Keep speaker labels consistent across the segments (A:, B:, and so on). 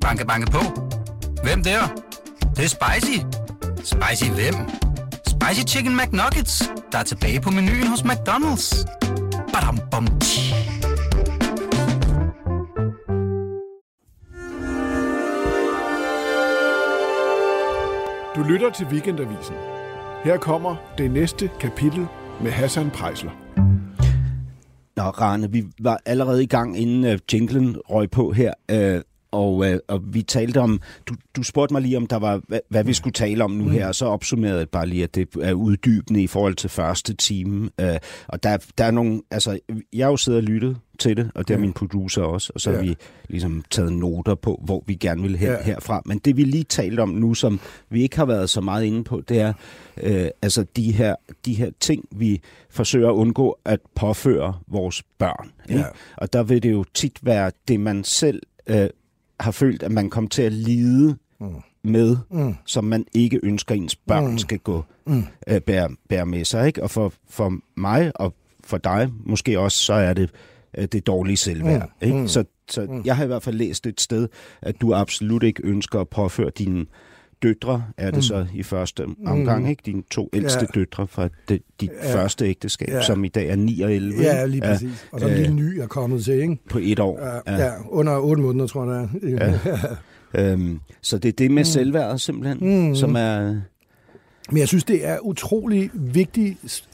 A: Banke, banke på. Hvem der? Det, det er spicy. Spicy hvem? Spicy Chicken McNuggets, der er tilbage på menuen hos McDonald's. Badum, bom, tji.
B: Du lytter til Weekendavisen. Her kommer det næste kapitel med Hassan Prejsler.
C: Nå, Rane, vi var allerede i gang, inden uh, jinglen røg på her, uh, og, uh, og vi talte om, du, du spurgte mig lige om, der var, hvad, hvad vi skulle tale om nu her, og så opsummerede jeg bare lige, at det er uddybende i forhold til første time. Uh, og der, der er nogle, altså, jeg har jo siddet og lyttet til det, og det er min producer også, og så har
B: Ja.
C: vi ligesom taget noter på, hvor vi gerne vil hen
B: Ja.
C: herfra. Men det vi lige talte om nu, som vi ikke har været så meget inde på, det er øh, altså de her, de her ting, vi forsøger at undgå at påføre vores børn. Ikke?
B: Ja.
C: Og der vil det jo tit være det, man selv øh, har følt, at man kommer til at lide mm. med, mm. som man ikke ønsker, ens børn mm. skal gå mm. øh, bære, bære med sig. Ikke? Og for, for mig og for dig måske også, så er det øh, det dårlige selvværd. Mm. Ikke? Så, så mm. jeg har i hvert fald læst et sted, at du absolut ikke ønsker at påføre dine døtre, er det mm. så i første omgang, ikke? Dine to ældste
B: Ja.
C: døtre fra det, dit
B: Ja.
C: første ægteskab,
B: Ja.
C: som i dag er 9 og 11.
B: Ja, lige præcis. Og så en lille ny er kommet til, ikke?
C: På et år.
B: Ja, ja. under otte måneder, tror jeg, det er. Ja.
C: Øhm, så det er det med mm. selvværdet simpelthen, mm. som er...
B: Men jeg synes, det er utrolig vigtigt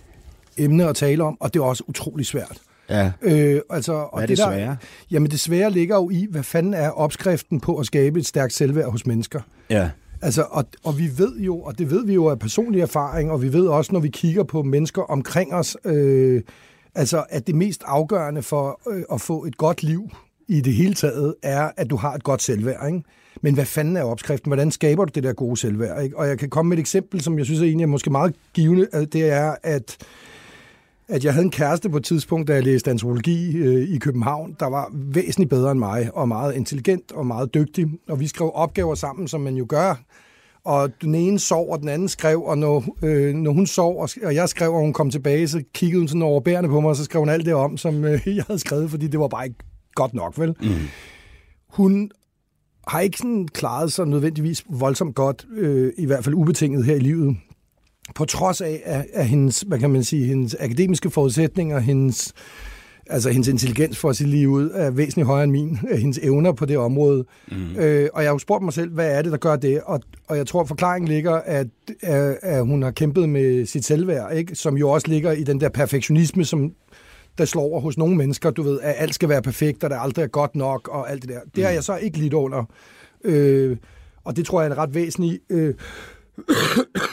B: emne at tale om, og det er også utrolig svært.
C: Ja,
B: Øh, altså, og
C: hvad er det
B: der,
C: svære?
B: Jamen det svære ligger jo i, hvad fanden er opskriften på at skabe et stærkt selvværd hos mennesker.
C: Ja,
B: Altså, og, og vi ved jo, og det ved vi jo af personlig erfaring, og vi ved også, når vi kigger på mennesker omkring os, øh, altså, at det mest afgørende for øh, at få et godt liv i det hele taget, er, at du har et godt selvværd. Ikke? Men hvad fanden er opskriften? Hvordan skaber du det der gode selvværd? Ikke? Og jeg kan komme med et eksempel, som jeg synes er egentlig er måske meget givende. Øh, det er, at at jeg havde en kæreste på et tidspunkt, da jeg læste antropologi øh, i København, der var væsentligt bedre end mig, og meget intelligent og meget dygtig. Og vi skrev opgaver sammen, som man jo gør. Og den ene sov, og den anden skrev, og når, øh, når hun sov, og, og jeg skrev, og hun kom tilbage, så kiggede hun sådan overbærende på mig, og så skrev hun alt det om, som øh, jeg havde skrevet, fordi det var bare ikke godt nok, vel? Mm. Hun har ikke sådan klaret sig nødvendigvis voldsomt godt, øh, i hvert fald ubetinget her i livet på trods af, at, at hendes, hvad kan man sige, hendes akademiske forudsætninger, hendes, altså hendes intelligens for at sige lige ud, er væsentligt højere end min, af hendes evner på det område. Mm. Øh, og jeg har jo spurgt mig selv, hvad er det, der gør det? Og, og jeg tror, at forklaringen ligger, at, at, at hun har kæmpet med sit selvværd, ikke? som jo også ligger i den der perfektionisme, som der slår over hos nogle mennesker, du ved, at alt skal være perfekt, og det aldrig er godt nok, og alt det der. Det har jeg så ikke lidt under. Øh, og det tror jeg er en ret væsentlig øh,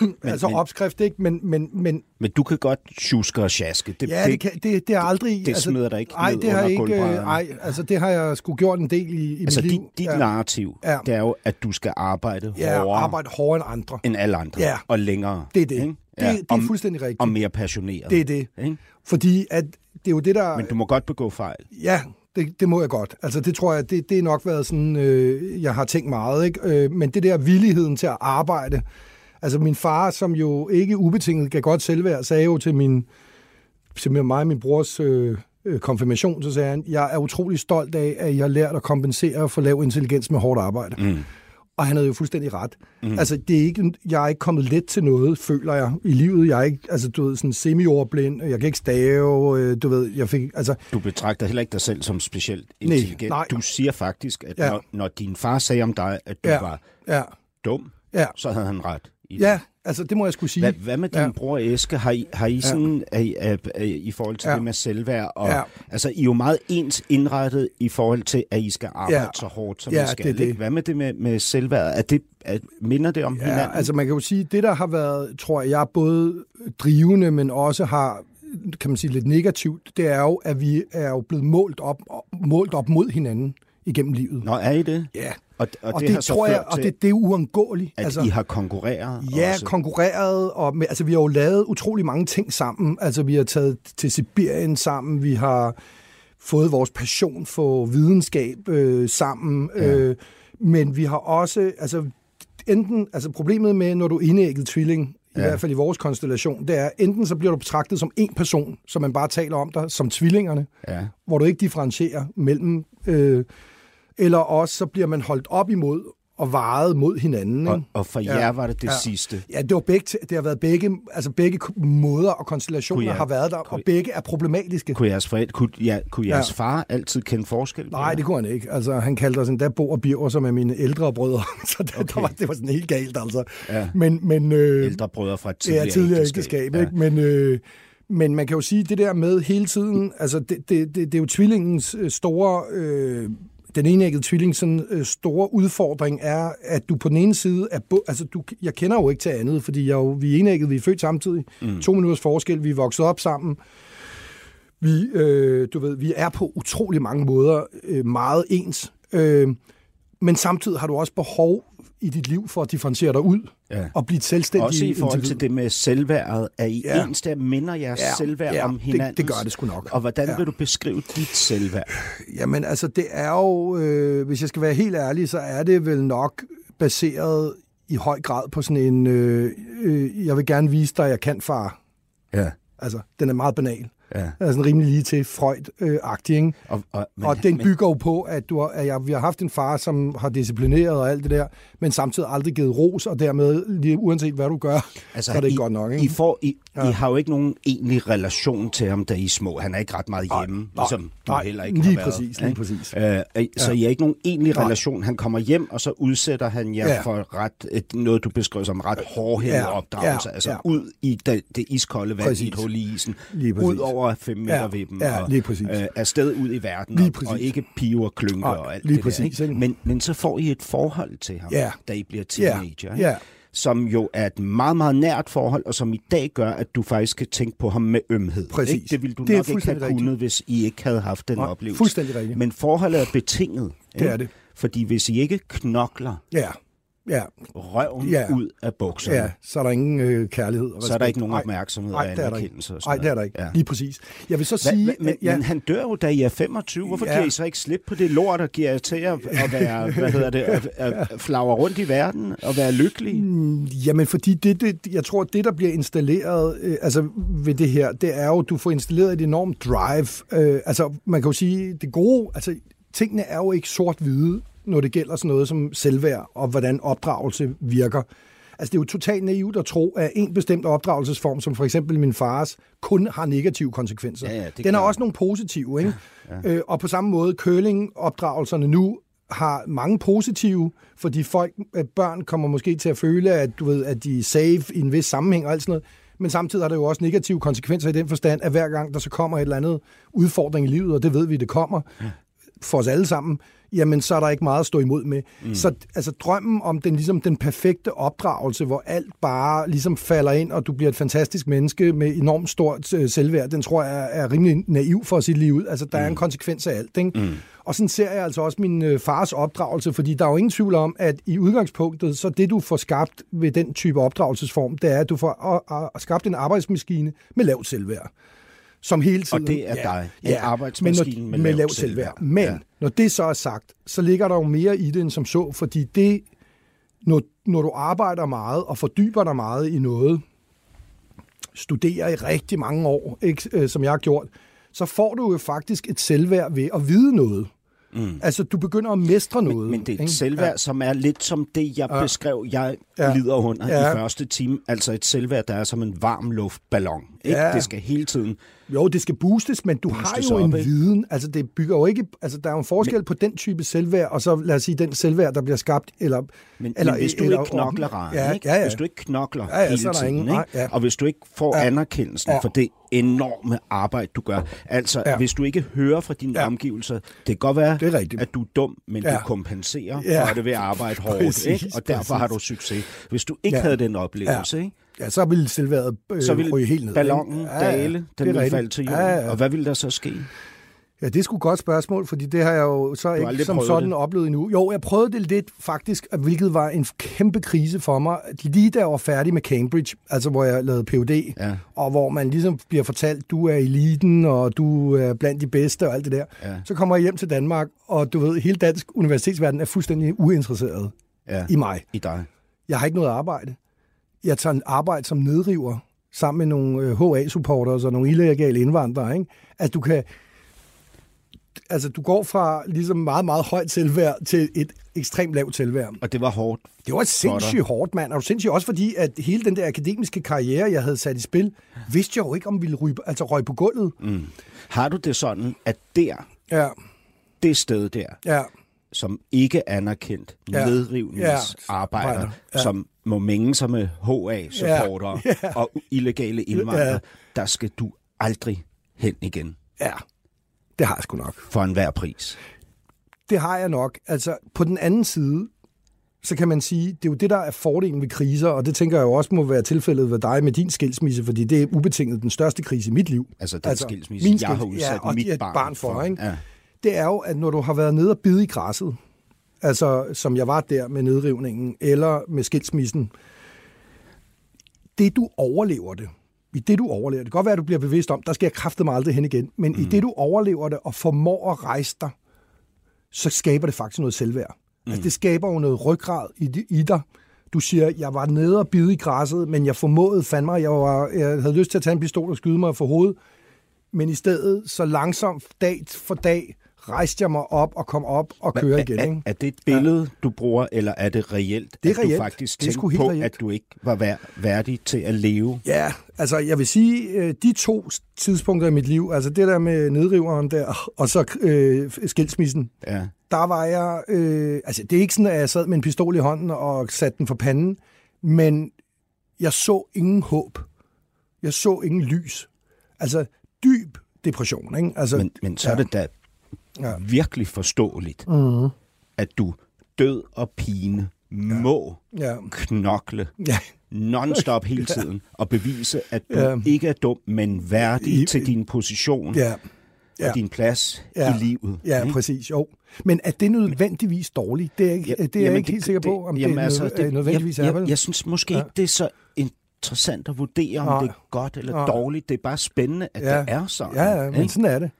B: men, altså
C: men-
B: opskrift, ikke? Men, men, men
C: men du kan godt tjuske og sjaske. Det,
B: ja, det, kan, det, det har aldrig...
C: det smider dig ikke ned
B: det har
C: under
B: ikke... Nej, altså det har jeg sgu gjort en del i, i
C: altså
B: mit
C: dit,
B: liv.
C: dit
B: ja,
C: narrativ,
B: Ja.
C: det er jo, at du skal arbejde
B: ja,
C: hårdere
B: arbejde hårdere end andre.
C: end alle andre,
B: Ja.
C: og længere.
B: Det er det.
C: ikke?
B: Det, det er
C: og,
B: fuldstændig rigtigt.
C: og mere passioneret.
B: Det er det.
C: Ikke?
B: Fordi at det er jo det, der...
C: Men du må godt begå fejl.
B: Ja, det, det må jeg godt. Altså det tror jeg, det, det er nok været sådan, øh, jeg har tænkt meget, ikke? Øh, men det der villigheden til at arbejde, altså min far, som jo ikke ubetinget gav godt selvværd, sagde jo til min, til mig og min brors øh, øh, konfirmation, så sagde han, jeg er utrolig stolt af, at jeg har lært at kompensere for lav intelligens med hårdt arbejde. Mm. Og han havde jo fuldstændig ret. Mm. Altså, det er ikke, jeg er ikke kommet let til noget, føler jeg, i livet. Jeg er ikke, altså, du ved, sådan semi-ordblind, jeg kan ikke stave, øh, du ved, jeg fik, altså,
C: Du betragter heller ikke dig selv som specielt
B: Nej,
C: intelligent.
B: nej.
C: Du siger faktisk, at
B: Ja.
C: når, når din far sagde om dig, at du
B: ja.
C: var
B: ja,
C: dum,
B: ja,
C: så havde han ret. I det.
B: ja, altså, det må jeg skulle sige.
C: Hvad, hvad med din
B: Ja.
C: bror Eske? Har I, har I sådan, ja. I, er, er, i forhold til
B: Ja.
C: det med selvværd? Og,
B: Ja.
C: Altså, I er jo meget ens indrettet i forhold til, at I skal arbejde
B: Ja.
C: så hårdt, som
B: Ja,
C: I skal.
B: det er det.
C: Hvad med det med, med selvværd? Er det, er, minder det om
B: Ja,
C: hinanden?
B: altså man kan jo sige, det der har været, tror jeg, jeg både drivende, men også har, kan man sige, lidt negativt, det er jo, at vi er jo blevet målt op, målt op mod hinanden igennem livet.
C: Nå, er I det?
B: Ja,
C: Og, og,
B: og
C: det,
B: det, tror jeg, og det, det er uundgåeligt.
C: at altså, I har konkurreret
B: Ja,
C: også.
B: konkurreret, og med, altså vi har jo lavet utrolig mange ting sammen. Altså vi har taget til Sibirien sammen, vi har fået vores passion for videnskab øh, sammen, ja. øh, men vi har også, altså enten, altså problemet med, når du er indægget tvilling, i
C: Ja.
B: hvert fald i vores konstellation, det er, enten så bliver du betragtet som en person, som man bare taler om dig, som tvillingerne,
C: Ja.
B: hvor du ikke differentierer mellem øh, eller også så bliver man holdt op imod og varet mod hinanden.
C: Og,
B: ikke?
C: og for
B: Ja.
C: jer var det det
B: Ja.
C: sidste.
B: Ja, det, var begge, det har været begge, altså begge måder og konstellationer
C: jeg-
B: har været der, og begge er problematiske.
C: Kunne jeres, forældre, kunne, ja, kunne jeres
B: Ja.
C: far altid kende forskel?
B: Nej,
C: jer?
B: det kunne han ikke. Altså, han kaldte os endda Bo og Birger, som er mine ældre brødre. Så det, okay. der var, det var sådan helt galt, altså.
C: Ja.
B: Men, men, øh,
C: Ældre brødre fra
B: er
C: tidligere,
B: tidligere ægteskab,
C: Ja.
B: ikke? Men, øh, men man kan jo sige, det der med hele tiden, altså det, det, det, det er jo tvillingens øh, store, øh, den enæggede tvilling, sådan øh, store udfordring er, at du på den ene side er, bo, altså du, jeg kender jo ikke til andet, fordi jeg jo, vi er enægget, vi er født samtidig, mm. to minutters forskel, vi er vokset op sammen, vi, øh, du ved, vi er på utrolig mange måder øh, meget ens, øh, men samtidig har du også behov i dit liv for at differentiere dig ud
C: Ja.
B: og blive et selvstændig
C: Også i forhold
B: individ.
C: til det med selvværdet. Er I
B: Ja.
C: ens, der minder jeres
B: Ja,
C: selvværd
B: ja,
C: om
B: det-
C: hinanden?
B: det gør det sgu nok.
C: Og hvordan
B: Ja.
C: vil du beskrive dit selvværd?
B: Jamen altså, det er jo, øh, hvis jeg skal være helt ærlig, så er det vel nok baseret i høj grad på sådan en, øh, øh, jeg vil gerne vise dig, jeg kan far.
C: Ja.
B: Altså, den er meget banal.
C: Ja.
B: Er sådan rimelig lige til Freud-agtig, ikke?
C: Og, og,
B: Men, og den bygger jo på, at, du har, at jeg, vi har haft en far, som har disciplineret og alt det der, men samtidig aldrig givet ros, og dermed, lige, uanset hvad du gør, altså, så er det ikke
C: I,
B: godt nok.
C: I,
B: Ikke?
C: får, I,
B: Ja.
C: I har jo ikke nogen egentlig relation til ham, da I er små. Han er ikke ret meget hjemme,
B: nej,
C: ligesom du
B: nej,
C: heller ikke
B: lige
C: har været.
B: præcis, lige præcis.
C: Øh, øh, så
B: Ja.
C: I har ikke nogen egentlig
B: Nej.
C: relation. Han kommer hjem, og så udsætter han jer
B: Ja.
C: for ret, et, noget, du beskriver som ret hårdhændet
B: Ja,
C: opdragelse.
B: ja,
C: altså
B: ja.
C: ud i det, det iskolde vand, i
B: Præcis.
C: et hul i isen.
B: Lige præcis.
C: Ud over fem meter
B: Ja,
C: ved dem.
B: ja,
C: og,
B: lige præcis.
C: Øh, afsted ud i verden,
B: Lige
C: og,
B: præcis.
C: og ikke pive og klynke
B: Nej,
C: og alt
B: lige
C: det
B: præcis,
C: der.
B: ikke?
C: Ikke? Men, men så får I et forhold til ham,
B: Ja.
C: da I bliver
B: Ja,
C: teenager. Ikke?
B: ja.
C: som jo er et meget, meget nært forhold, og som i dag gør, at du faktisk kan tænke på ham med ømhed.
B: Præcis.
C: Ikke? Det ville du
B: Det
C: nok ikke have
B: rigtigt.
C: kunnet, hvis I ikke havde haft den
B: Nej,
C: oplevelse.
B: fuldstændig rigtigt.
C: Men forholdet er betinget.
B: Det er det.
C: Fordi hvis I ikke knokler
B: Ja, ja,
C: røven
B: Ja.
C: ud af bukserne,
B: ja, så er der ingen øh, kærlighed. Og
C: så er der ikke nogen opmærksomhed
B: Nej,
C: og
B: er
C: anerkendelse.
B: Nej, det er der ikke.
C: Ja.
B: Lige præcis. Jeg vil så sige...
C: hva, men,
B: ja,
C: men han dør jo, da I er 25. Hvorfor
B: ja.
C: giver I så ikke slip på det lort, og giver jer til at, at være, hvad hedder det, at, at flagre rundt i verden og være lykkelig?
B: Mm, Jamen, fordi det, det, jeg tror, det, der bliver installeret øh, altså ved det her, det er jo, du får installeret et enormt drive. Øh, altså, man kan jo sige, det gode, altså, tingene er jo ikke sort-hvide, når det gælder sådan noget som selvværd, og hvordan opdragelse virker. Altså, det er jo totalt naivt at tro, at en bestemt opdragelsesform, som for eksempel min fars, kun har negative konsekvenser.
C: Ja, ja, det
B: Den har også nogle positive, ikke? Ja, ja. Øh, og på samme måde, curling-opdragelserne nu har mange positive, fordi folk, øh, børn kommer måske til at føle, at, du ved, at de er safe i en vis sammenhæng og alt sådan noget. Men samtidig er der jo også negative konsekvenser i den forstand, at hver gang der så kommer et eller andet udfordring i livet, og det ved vi, det kommer for os alle sammen, jamen så er der ikke meget at stå imod med. Mm. Så altså drømmen om den ligesom den perfekte opdragelse, hvor alt bare ligesom falder ind, og du bliver et fantastisk menneske med enormt stort øh, selvværd, den tror jeg er, er rimelig naiv for at sige lige ud. Altså der mm. er en konsekvens af alt, ikke? Mm. Og sådan ser jeg altså også min øh, fars opdragelse, fordi der er jo ingen tvivl om, at i udgangspunktet, så det du får skabt ved den type opdragelsesform, det er, at du får øh, øh, skabt en arbejdsmaskine med lavt selvværd som hele tiden...
C: Og det er dig. En arbejdsmaskine
B: men når,
C: med
B: med
C: lavt selvværd.
B: Men
C: Ja.
B: ja. når det så er sagt, så ligger der jo mere i det end som så, fordi det, når, når du arbejder meget og fordyber dig meget i noget, studerer i rigtig mange år, ikke, øh, som jeg har gjort, så får du jo faktisk et selvværd ved at vide noget. Mm. Altså, du begynder at mestre noget.
C: Men det er et
B: ikke?
C: selvværd, ja. som er lidt som det, jeg ja. beskrev, jeg
B: Ja.
C: ja. lider under ja.
B: Ja.
C: i første time. Altså et selvværd, der er som en varm luftballon. Ikke?
B: Ja.
C: Det skal hele tiden...
B: Jo, det skal boostes, men du
C: Boostes
B: har jo
C: op,
B: en
C: ikke?
B: viden. Altså, det bygger jo ikke... Altså, der er jo en forskel men, på den type selvværd, og så lad os sige, den selvværd, der bliver skabt, eller...
C: Men,
B: eller,
C: men hvis du
B: eller,
C: ikke knokler, Ryan,
B: ja,
C: ikke?
B: ja, ja.
C: hvis du ikke knokler
B: Ja, ja,
C: hele
B: er
C: tiden,
B: ingen-
C: ikke?
B: ja.
C: og hvis du ikke får
B: Ja.
C: anerkendelsen
B: Ja.
C: for det enorme arbejde, du gør, altså
B: Ja.
C: hvis du ikke hører fra dine
B: Ja.
C: omgivelser, det kan godt være,
B: Det er rigtigt.
C: at du er dum, men
B: Ja.
C: du kompenserer
B: Ja.
C: for det ved at arbejde hårdt,
B: Præcis,
C: ikke? og derfor
B: præcis.
C: har du succes. Hvis du ikke
B: Ja.
C: havde den oplevelse, ikke?
B: Ja, så ville selvværdet øh,
C: så ville
B: ryge helt ned.
C: ballonen
B: ikke?
C: dale, den
B: det er
C: ville
B: rigtigt.
C: falde til jorden,
B: Ja, ja.
C: og hvad ville der så ske?
B: Ja, det er sgu et godt spørgsmål, fordi det har jeg jo så ikke som sådan
C: det?
B: oplevet endnu. Jo, jeg prøvede det lidt faktisk, hvilket var en kæmpe krise for mig. Lige da jeg var færdig med Cambridge, altså hvor jeg lavede PhD,
C: Ja.
B: og hvor man ligesom bliver fortalt, du er eliten, og du er blandt de bedste og alt det der.
C: Ja.
B: Så kommer jeg hjem til Danmark, og du ved, hele dansk universitetsverden er fuldstændig uinteresseret
C: Ja,
B: i mig.
C: i dig.
B: Jeg har ikke noget arbejde. Jeg tager en arbejde som nedriver sammen med nogle øh, HA-supporters og nogle illegale indvandrere. Ikke? At du kan... altså, du går fra ligesom meget, meget højt selvværd til et ekstremt lavt selvværd.
C: Og det var hårdt.
B: Det var sindssygt hårdt, mand. Og sindssygt også fordi, at hele den der akademiske karriere, jeg havde sat i spil, vidste jeg jo ikke, om ville ryge, altså røg på gulvet.
C: Mm. Har du det sådan, at der,
B: Ja,
C: det sted der,
B: ja,
C: som ikke anerkendt
B: Ja.
C: nedrivningsarbejder,
B: Ja.
C: ja. Som må mænge sig med HA-supportere
B: Ja.
C: ja. og illegale indvandrere,
B: Ja.
C: der skal du aldrig hen igen
B: ja. Det har jeg sgu nok.
C: for enhver pris.
B: Det har jeg nok. Altså, på den anden side, så kan man sige, det er jo det, der er fordelen ved kriser, og det tænker jeg jo også må være tilfældet ved dig med din skilsmisse, fordi det er ubetinget den største krise i mit liv.
C: Altså den altså, skilsmisse,
B: min
C: jeg har udsat
B: ja, og
C: mit barn,
B: barn for, ikke?
C: Ja.
B: Det er jo, at når du har været nede og bide i græsset, altså som jeg var der med nedrivningen, eller med skilsmissen, det du overlever det, i det du overlever det, det kan godt være, at du bliver bevidst om, der skal jeg kræfte mig aldrig hen igen, men mm. i det du overlever det og formår at rejse dig, så skaber det faktisk noget selvværd. Mm. Altså det skaber jo noget ryggrad i, i dig. Du siger, jeg var nede og bide i græsset, men jeg formåede fandme, jeg, var, jeg havde lyst til at tage en pistol og skyde mig for hovedet, men i stedet så langsomt, dag for dag, rejste jeg mig op og kom op og køre igen.
C: Er,
B: Ikke?
C: er det et billede, ja. du bruger, eller er det reelt,
B: Det er
C: at
B: reelt.
C: du faktisk
B: Det
C: tænkte på,
B: reelt.
C: at du ikke var vær- værdig til at leve?
B: Ja, altså jeg vil sige, øh, de to tidspunkter i mit liv, altså det der med nedriveren der, og så øh, skilsmissen,
C: Ja.
B: der var jeg, øh, altså det er ikke sådan, at jeg sad med en pistol i hånden og satte den for panden, men jeg så ingen håb. Jeg så ingen lys. Altså dyb depression, ikke? Altså,
C: Men, men så er det da
B: Ja.
C: virkelig forståeligt,
B: Mhm.
C: at du død og pine må
B: ja,
C: knokle
B: ja,
C: non-stop hele tiden og bevise, at du
B: Ja.
C: ikke er dum, men værdig
B: I-
C: til din position
B: ja,
C: og din plads
B: Ja.
C: i livet.
B: ja,
C: ikke?
B: præcis, jo. Men er det nødvendigvis dårligt? Det er, ikke, det er jeg
C: jamen,
B: ikke helt sikker på, om det,
C: jamen,
B: det, altså, det nødvendigvis
C: jeg,
B: er.
C: jeg, jeg synes måske
B: Ja.
C: ikke, det er så interessant at vurdere, om
B: Nej.
C: det er godt eller
B: Nej.
C: dårligt. Det er bare spændende, at
B: Ja.
C: det er sådan.
B: Ja, ja, men
C: ikke?
B: sådan er det.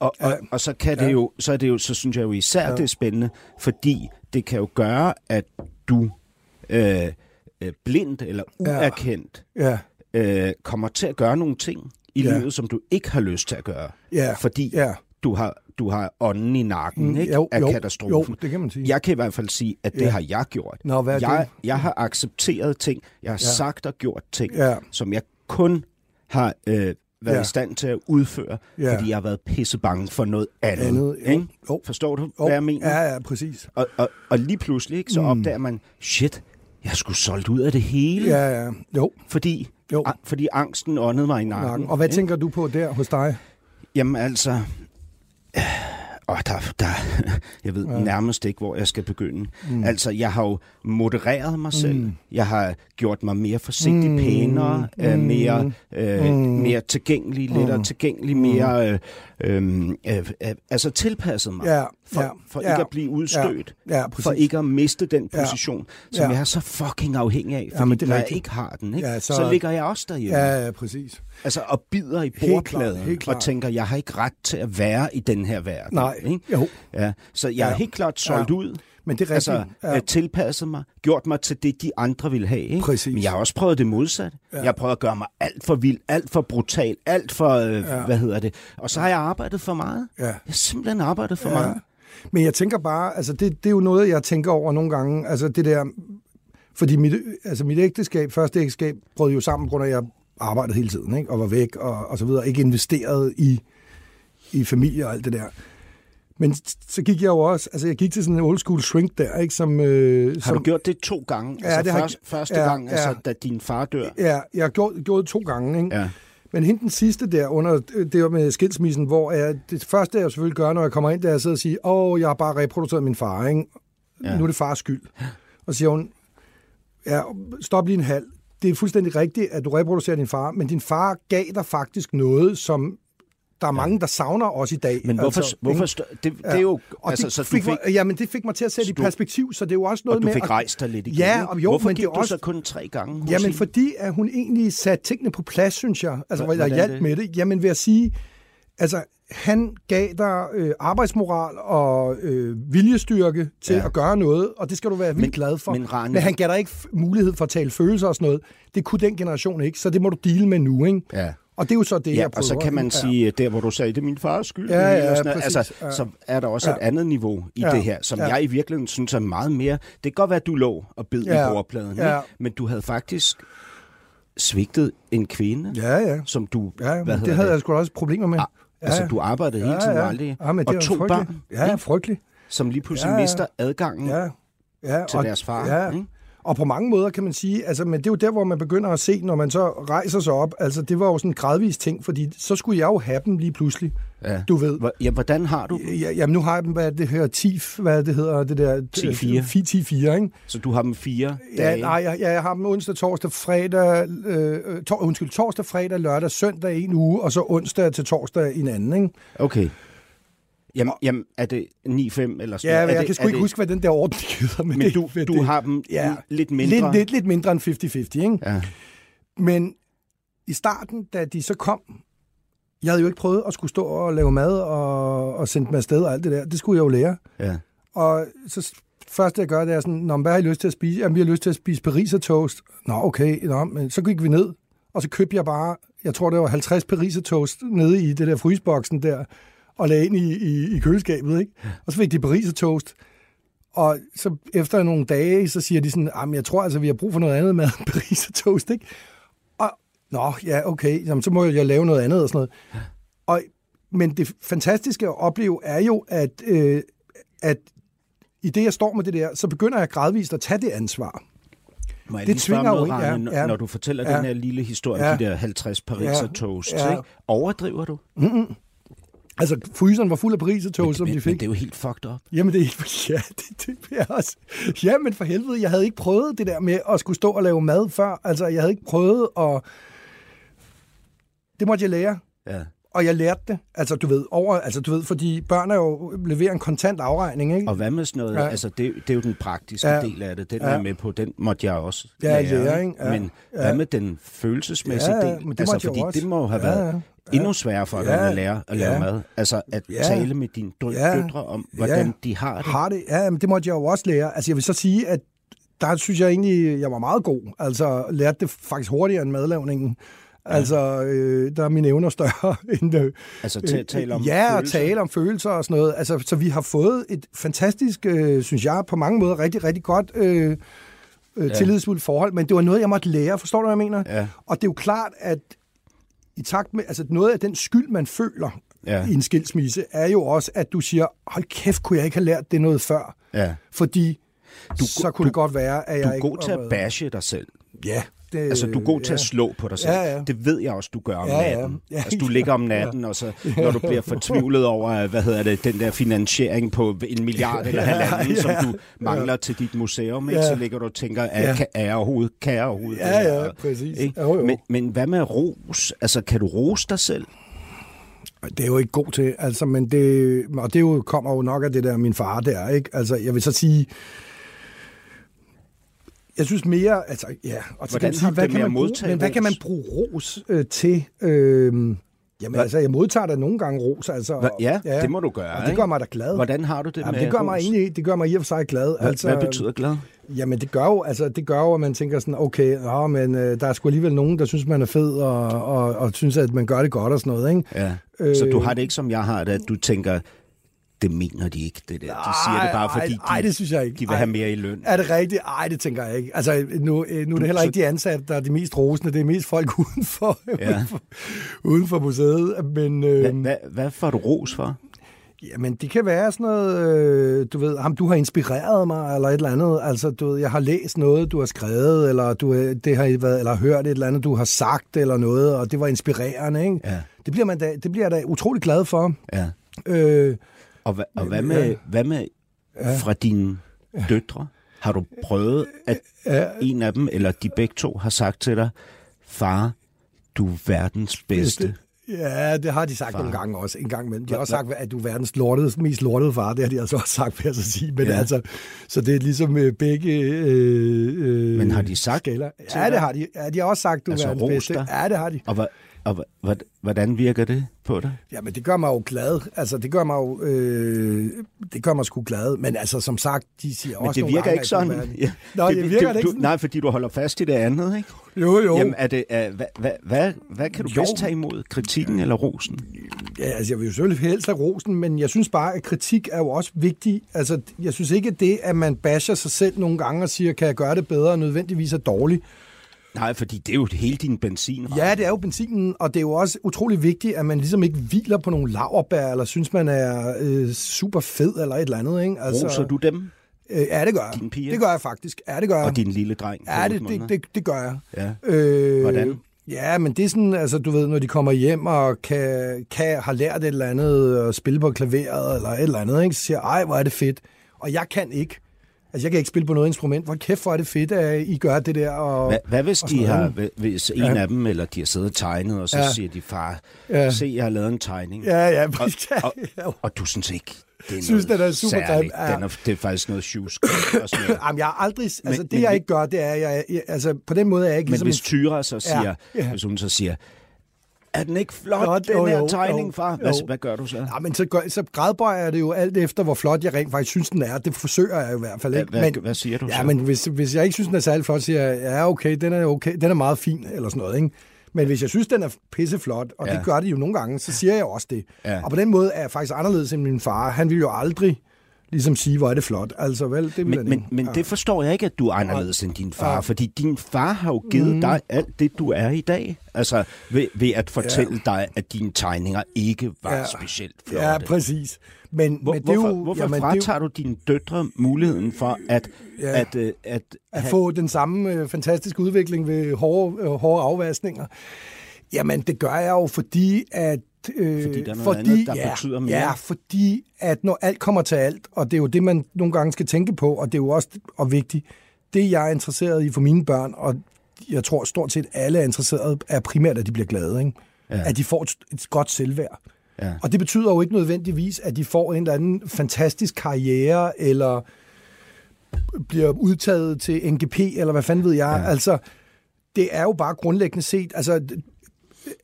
C: Og, og, og så kan det
B: Ja.
C: jo, så er det jo, så synes jeg jo især, det er spændende, fordi det kan jo gøre, at du øh, øh, blindt eller
B: Ja.
C: uerkendt
B: Ja,
C: øh, kommer til at gøre nogle ting i
B: Ja.
C: livet, som du ikke har lyst til at gøre.
B: ja,
C: Fordi
B: ja.
C: du har du har ånden i nakken ikke?
B: jo,
C: af
B: jo,
C: katastrofen.
B: Jo, det kan man sige.
C: Jeg kan i hvert fald sige, at det
B: Ja.
C: har jeg gjort.
B: Nå, hvad er
C: jeg,
B: det?
C: jeg har accepteret ting, jeg har
B: Ja.
C: sagt og gjort ting,
B: Ja.
C: som jeg kun har øh, været
B: Ja.
C: i stand til at udføre,
B: Ja.
C: fordi jeg har været pissebange for noget andet.
B: Andet, jo,
C: ikke?
B: jo.
C: Forstår du,
B: Jo,
C: hvad jeg mener?
B: Ja, ja, præcis.
C: Og, og, og lige pludselig ikke, så opdager man, shit, jeg skulle solgt ud af det hele,
B: Ja, ja, jo.
C: fordi,
B: Jo.
C: a, fordi angsten åndede mig i nakken.
B: Nakken. Og hvad
C: ikke?
B: tænker du på der hos dig?
C: Jamen altså... Og der, der, jeg ved ja. nærmest ikke, hvor jeg skal begynde. Mm. Altså, jeg har jo modereret mig selv. Mm. Jeg har gjort mig mere forsigtig, mm. pænere, mm. Øh, mere, øh, mm. mere tilgængelig, lettere tilgængelig, mere... Øh, øh, øh, øh, altså tilpasset mig.
B: Ja,
C: for,
B: ja,
C: for
B: ja,
C: ikke at blive udstødt.
B: Ja, ja, præcis.
C: for ikke at miste den
B: Ja.
C: position, som
B: Ja.
C: jeg er så fucking afhængig af. Fordi
B: Ja, men det er
C: når jeg ikke har den, ikke,
B: Ja,
C: så...
B: så-
C: så ligger jeg også derhjemme.
B: Ja, ja, præcis.
C: Altså, og bider i bordpladen og tænker, jeg har ikke ret til at være i den her verden.
B: Nej,
C: Ikke?
B: jo.
C: Ja, så jeg er
B: Ja.
C: helt klart solgt
B: Ja.
C: ud.
B: Men det er rigtigt.
C: Altså,
B: ja.
C: ja. tilpasset mig, gjort mig til det, de andre vil have. Ikke?
B: Præcis.
C: Men jeg har også prøvet det modsatte. Ja. Jeg har prøvet at gøre mig alt for vild, alt for brutal, alt for, øh, ja. hvad hedder det. Og så har jeg arbejdet for meget.
B: Ja.
C: Jeg har simpelthen arbejdet for
B: Ja.
C: meget.
B: Men jeg tænker bare, altså det, det er jo noget, jeg tænker over nogle gange, altså det der, fordi mit, altså mit ægteskab, første ægteskab, brød jo sammen, grund af, at jeg arbejdede hele tiden, ikke? og var væk, og, og så videre, ikke investeret i, i familie og alt det der. Men så gik jeg jo også, altså jeg gik til sådan en old school shrink der, ikke? Som, øh,
C: Har
B: som,
C: du gjort det to gange?
B: Ja,
C: altså
B: det har jeg-
C: først, første
B: ja,
C: gang, altså,
B: ja.
C: da din far dør?
B: Ja, jeg har gjort, gjort det to gange, ikke?
C: Ja.
B: Men hende den sidste der, under det var med skilsmissen, hvor jeg, det første, jeg selvfølgelig gør, når jeg kommer ind, det er at sidde og sige, åh, jeg har bare reproduceret min far, ikke?
C: Ja.
B: Nu er det fars skyld. Og siger hun, ja, stop lige en halv. Det er fuldstændig rigtigt, at du reproducerer din far, men din far gav dig faktisk noget, som der er mange, der savner også i dag.
C: Men hvorfor...
B: Altså,
C: hvorfor stå, det, det er jo...
B: Og
C: altså,
B: det
C: så du
B: fik,
C: fik,
B: mig, jamen, det fik mig til at sætte
C: Så
B: i
C: du-
B: perspektiv, så det er jo også noget
C: og du
B: med...
C: fik
B: at-
C: rejst dig lidt igen.
B: Ja, og jo,
C: Hvorfor
B: men
C: gik
B: det
C: du
B: også-
C: så kun tre gange?
B: Jamen, fordi at hun egentlig satte tingene på plads, synes jeg. Altså, hvor jeg hjalp med det. Jamen, ved at sige, altså, han gav dig øh, arbejdsmoral og øh, viljestyrke til
C: Ja.
B: at gøre noget, og det skal du være vildt
C: Men-
B: glad for.
C: men Rane-
B: men han gav dig ikke mulighed for at tale følelser og sådan noget. Det kunne den generation ikke, så det må du dele med nu, ikke?
C: Ja.
B: Og det er jo så det,
C: Ja,
B: jeg prøver.
C: og så kan man
B: Ja.
C: sige, der hvor du sagde, det er min fars skyld.
B: Ja, ja,
C: og sådan
B: præcis,
C: altså,
B: ja.
C: Så er der også
B: Ja.
C: et andet niveau i
B: Ja,
C: det her, som
B: ja.
C: jeg i virkeligheden synes er meget mere... Det kan godt være, at du lå og bed
B: Ja,
C: i bordpladen,
B: ja.
C: ikke? men du havde faktisk svigtet en kvinde,
B: Ja, ja.
C: som du...
B: Ja,
C: hvad
B: det havde jeg sgu også problemer med.
C: Ah, Altså, du arbejdede hele tiden og aldrig...
B: Ja, men det
C: og
B: er
C: to
B: frygteligt.
C: børn,
B: Ja, frygteligt.
C: som lige pludselig
B: Ja, ja.
C: mister adgangen
B: Ja, ja.
C: til
B: og,
C: deres far.
B: Ja,
C: ikke?
B: Og på mange måder kan man sige, altså, men det er jo der, hvor man begynder at se, når man så rejser sig op, altså det var jo sådan en gradvis ting, fordi så skulle jeg jo have dem lige pludselig,
C: Ja.
B: du ved.
C: Hvor- Ja, hvordan har du...
B: Ja, jamen nu har jeg dem, hvad det her, TIF, hvad det hedder, det der...
C: 10-4.
B: 10-4, ikke?
C: Så du har dem fire
B: Ja,
C: dage?
B: nej, jeg, jeg har dem onsdag, torsdag, fredag, øh, øh, tor, undskyld, torsdag, fredag, lørdag, søndag en uge, og så onsdag til torsdag en anden, ikke?
C: Okay. Jamen, jamen er det 9-5 eller sådan
B: Ja, jeg
C: det,
B: kan sgu ikke
C: det,
B: huske, hvad den der ordning hedder. Men,
C: Men
B: det,
C: du,
B: det,
C: du har dem
B: ja,
C: lidt mindre?
B: Lidt, lidt, lidt mindre end 50-50, ikke?
C: Ja.
B: Men i starten, da de så kom, jeg havde jo ikke prøvet at skulle stå og lave mad og, og sende dem afsted og alt det der. Det skulle jeg jo lære.
C: ja.
B: Og så s- først jeg gør, det er sådan, Nå, hvad har I lyst til at spise? Jamen, vi har lyst til at spise pariser toast. Nå, okay. Nå, men så gik vi ned, og så købte jeg bare, jeg tror, det var 50 pariser toast nede i det der fryseboksen der, og lagde ind i, i, i køleskabet, ikke? Og så fik de pariser toast. Og så efter nogle dage, så siger de sådan, jamen, jeg tror altså, vi har brug for noget andet mad end pariser toast, ikke? Og, nå, ja, okay, jamen, så må jeg lave noget andet og sådan noget. Og, men det fantastiske at opleve er jo, at, øh, at i det, jeg står med det der, så begynder jeg gradvist at tage det ansvar.
C: Må jeg
B: Det
C: lige
B: tvinger jo ind, ja, ja.
C: når du fortæller
B: Ja.
C: den her lille historie
B: Ja.
C: de der 50 pariser
B: Ja.
C: toast,
B: Ja.
C: ikke? overdriver du?
B: Altså, fryseren var fuld af pariser toast, som
C: men,
B: de
C: men
B: fik.
C: det er jo helt fucked up.
B: Jamen, det er. Ja, det, det er også... Ja, men for helvede, jeg havde ikke prøvet det der med at skulle stå og lave mad før. Altså, jeg havde ikke prøvet at... Det måtte jeg lære.
C: Ja.
B: Og jeg lærte det. Altså, du ved, over, altså, du ved, fordi børn er jo leverer en kontant afregning, ikke?
C: Og hvad med sådan noget?
B: Ja.
C: Altså, det, det er jo den praktiske
B: Ja.
C: del af det. Den
B: Ja.
C: er med på. Den måtte jeg også
B: Ja,
C: lære.
B: lære, ikke? Ja.
C: Men
B: Ja.
C: hvad med den følelsesmæssige
B: Ja,
C: del?
B: men det
C: altså,
B: jo
C: fordi
B: også.
C: det må have
B: Ja,
C: været
B: ja.
C: endnu sværere for dig
B: Ja.
C: at lære at lave
B: Ja.
C: mad. Altså, at
B: Ja.
C: tale med dine dø-
B: Ja.
C: døtre om, hvordan
B: Ja.
C: de har det.
B: Har det? Ja, men det måtte jeg jo også lære. Altså, jeg vil så sige, at der synes jeg egentlig, jeg var meget god. Altså, lærte det faktisk hurtigere end madlavningen. Ja. Altså, øh, der er mine evner større end... Øh,
C: Altså, til at tale om
B: Ja, og
C: følelser.
B: tale om følelser og sådan noget. Altså, så vi har fået et fantastisk, øh, synes jeg, på mange måder rigtig, rigtig godt øh, øh,
C: Ja.
B: tillidsfuldt forhold. Men det var noget, jeg måtte lære. Forstår du, hvad jeg mener?
C: Ja.
B: Og det er jo klart, at i takt med, altså noget af den skyld, man føler
C: Ja.
B: i en skilsmisse, er jo også, at du siger, hold kæft, kunne jeg ikke have lært det noget før?
C: Ja.
B: Fordi
C: Du-
B: så kunne
C: du-
B: det godt være, at jeg
C: Du er
B: ikke...
C: god til at bashe dig selv.
B: Ja. Det,
C: Altså, du er god til at slå på dig selv.
B: Ja, ja.
C: Det ved jeg også, du gør om
B: Ja, ja.
C: natten.
B: Ja,
C: Altså, du ligger om natten, og så, når du bliver fortvivlet over, hvad hedder det, den der finansiering på en milliard eller halvanden,
B: ja.
C: som du mangler til dit museum, ikke?
B: Ja.
C: så ligger du og tænker, er,
B: Ja.
C: kan, er jeg overhovedet, kan jeg overhovedet?
B: Ja, ja, præcis.
C: Ikke?
B: Jo, jo.
C: Men, men hvad med ros? Altså, kan du rose dig selv?
B: Det er jo ikke god til, altså, men det, og det jo, kommer jo nok af det der, min far der, ikke? Altså, jeg vil så sige, jeg synes mere, altså, ja, og så
C: Hvordan du
B: hvad kan man bruge, men hvad kan man bruge ros øh, til? Øh, jamen, altså, jeg modtager da nogle gange ros, altså.
C: Hva- ja, det må du gøre,
B: Og det gør mig da glad.
C: Hvordan har du det
B: Jamen,
C: med
B: det gør mig
C: ros?
B: egentlig, det gør mig i og for sig glad.
C: Hvad,
B: altså,
C: hvad betyder glad?
B: Jamen, det gør jo, altså, det gør jo, at man tænker sådan, okay, ja, men øh, der er sgu alligevel nogen, der synes, man er fed, og, og, og synes, at man gør det godt og sådan noget, ikke?
C: Ja. Så
B: Øh.
C: du har det ikke, som jeg har det, at du tænker, det mener de ikke, det der. De siger det bare, fordi
B: ej, ej, det synes jeg ikke.
C: de vil
B: Ej.
C: have mere i løn.
B: Er det rigtigt? Ej, det tænker jeg ikke. Altså, nu, øh, nu er det heller ikke de ansatte, der er de mest rosende. Det er mest folk uden for,
C: Ja.
B: uden for, museet. Men, øh,
C: Hvad, hvad, hvad får du ros for?
B: jamen, det kan være sådan noget, øh, du ved, ham, du har inspireret mig, eller et eller andet. Altså, du ved, jeg har læst noget, du har skrevet, eller du, øh, det har været, eller hørt et eller andet, du har sagt, eller noget, og det var inspirerende, ikke?
C: Ja.
B: Det bliver, man da, det bliver jeg da utrolig glad for.
C: Ja.
B: Øh,
C: Og, hvad, og hvad med, hvad med fra dine døtre? Har du prøvet, at en af dem, eller de begge to, har sagt til dig, far, du er verdens bedste.
B: Ja, det har de sagt far. nogle gange også, en gang imellem. De har også sagt, at du er verdens lortede, mest lortede far. Det har de altså også sagt, vil jeg så sige. Men
C: Ja.
B: ja. altså, så det er ligesom øh, begge øh, øh,
C: Men har de sagt
B: skaler. Ja, det har de. Ja, de har også sagt, du er
C: Altså,
B: verdens bedste. Ja, det har de.
C: Og, hvad, Og hvordan virker det på dig?
B: Jamen, det gør mig jo glad. Altså, det gør mig jo... Øh, det gør mig sgu glad. Men altså, som sagt, de siger
C: Men
B: også
C: det virker
B: gange,
C: ikke sådan.
B: Ja. Nå, det, det virker det ikke sådan.
C: Nej, fordi du holder fast i det andet, ikke?
B: Jo, jo.
C: Jamen, er det, er, hvad, hvad, hvad, hvad kan du
B: Jo.
C: bedst tage imod? Kritikken eller rosen?
B: Ja, altså, jeg vil jo selvfølgelig helst have rosen, men jeg synes bare, at kritik er jo også vigtig. Altså, jeg synes ikke, at det, at man basher sig selv nogle gange og siger, kan jeg gøre det bedre, nødvendigvis er dårligt.
C: Nej, fordi det er jo hele din benzin.
B: Ja, det er jo benzinen, og det er jo også utrolig vigtigt, at man ligesom ikke hviler på nogle laverbær, eller synes, man er øh, super fed, eller et eller andet. Ikke?
C: Altså, Roser du dem?
B: Øh, ja, det gør jeg.
C: Dine piger?
B: Det gør jeg faktisk. Ja, det gør jeg.
C: Og din lille dreng?
B: Ja, det, det, det, det gør jeg.
C: Ja.
B: Øh,
C: Hvordan?
B: Ja, men det er sådan, altså du ved, når de kommer hjem og kan, kan har lært et eller andet, og spille på klaveret eller et eller andet, ikke? så siger jeg, ej, hvor er det fedt. Og jeg kan ikke. Altså, jeg kan ikke spille på noget instrument. Hvor kæft, hvor er det fedt, at I gør det der. Og,
C: Hvad, hvad hvis
B: og
C: de har,
B: noget.
C: hvis en
B: Ja.
C: af dem, eller de har siddet og tegnet, og så
B: Ja.
C: siger de, far,
B: Ja.
C: se, jeg har lavet en tegning.
B: Ja, ja,
C: og,
B: præcis.
C: og, og du synes ikke, det er
B: Synes, den er super
C: særligt.
B: Ja.
C: Den er, det er faktisk noget og noget.
B: Jamen, jeg har aldrig... Altså,
C: Men-
B: det
C: men
B: jeg ikke gør, det er, jeg, jeg, altså, på den måde er jeg ikke
C: Men
B: ligesom...
C: hvis Tyra så siger,
B: Ja, ja.
C: hvis hun så siger, er den ikke flot,
B: Flot,
C: den
B: jo,
C: her
B: jo,
C: tegning,
B: jo,
C: far?
B: jo.
C: Hvad, hvad gør du så?
B: Ja, men så, gør, så gradbøjer jeg det jo alt efter, hvor flot jeg rent faktisk synes, den er. Det forsøger jeg i hvert fald ikke.
C: Hvad,
B: men,
C: hvad siger du
B: Ja,
C: så?
B: men hvis, hvis jeg ikke synes, den er særlig flot, siger jeg, ja, okay, den er okay, den er meget fin, eller sådan noget, ikke? Men hvis jeg synes, den er pisseflot, og ja. Det gør det jo nogle gange, så siger jeg også det.
C: Ja.
B: Og på den måde er jeg faktisk anderledes end min far. Han vil jo aldrig ligesom sige, hvor er det flot. Altså vel, det
C: Men, men, men
B: Ja.
C: det forstår jeg ikke, at du er anderledes end din far,
B: Ja.
C: fordi din far har jo givet
B: Mhm.
C: dig alt det, du er i dag. Altså ved, ved at fortælle dig, at dine tegninger ikke var
B: Ja.
C: specielt flotte.
B: Ja, præcis. Men,
C: Hvor,
B: men det
C: hvorfor
B: jo,
C: hvorfor
B: jamen, det er jo-
C: fratager du dine døtre muligheden for at,
B: Ja.
C: at, øh, at,
B: at
C: have-
B: få den samme øh, fantastiske udvikling ved hårde, øh, hårde afvaskninger? Jamen, det gør jeg jo, fordi at... Øh,
C: Fordi der er noget andet, der betyder mere?
B: Ja, fordi at når alt kommer til alt, og det er jo det, man nogle gange skal tænke på, og det er jo også og vigtigt, det jeg er interesseret i for mine børn, og jeg tror stort set alle er interesseret, er primært, at de bliver glade. Ikke?
C: Ja.
B: At de får et, et godt selvværd.
C: Ja.
B: Og det betyder jo ikke nødvendigvis, at de får en eller anden fantastisk karriere, eller bliver udtaget til NGP, eller hvad fanden ved jeg. Ja. Altså, det er jo bare grundlæggende set, altså,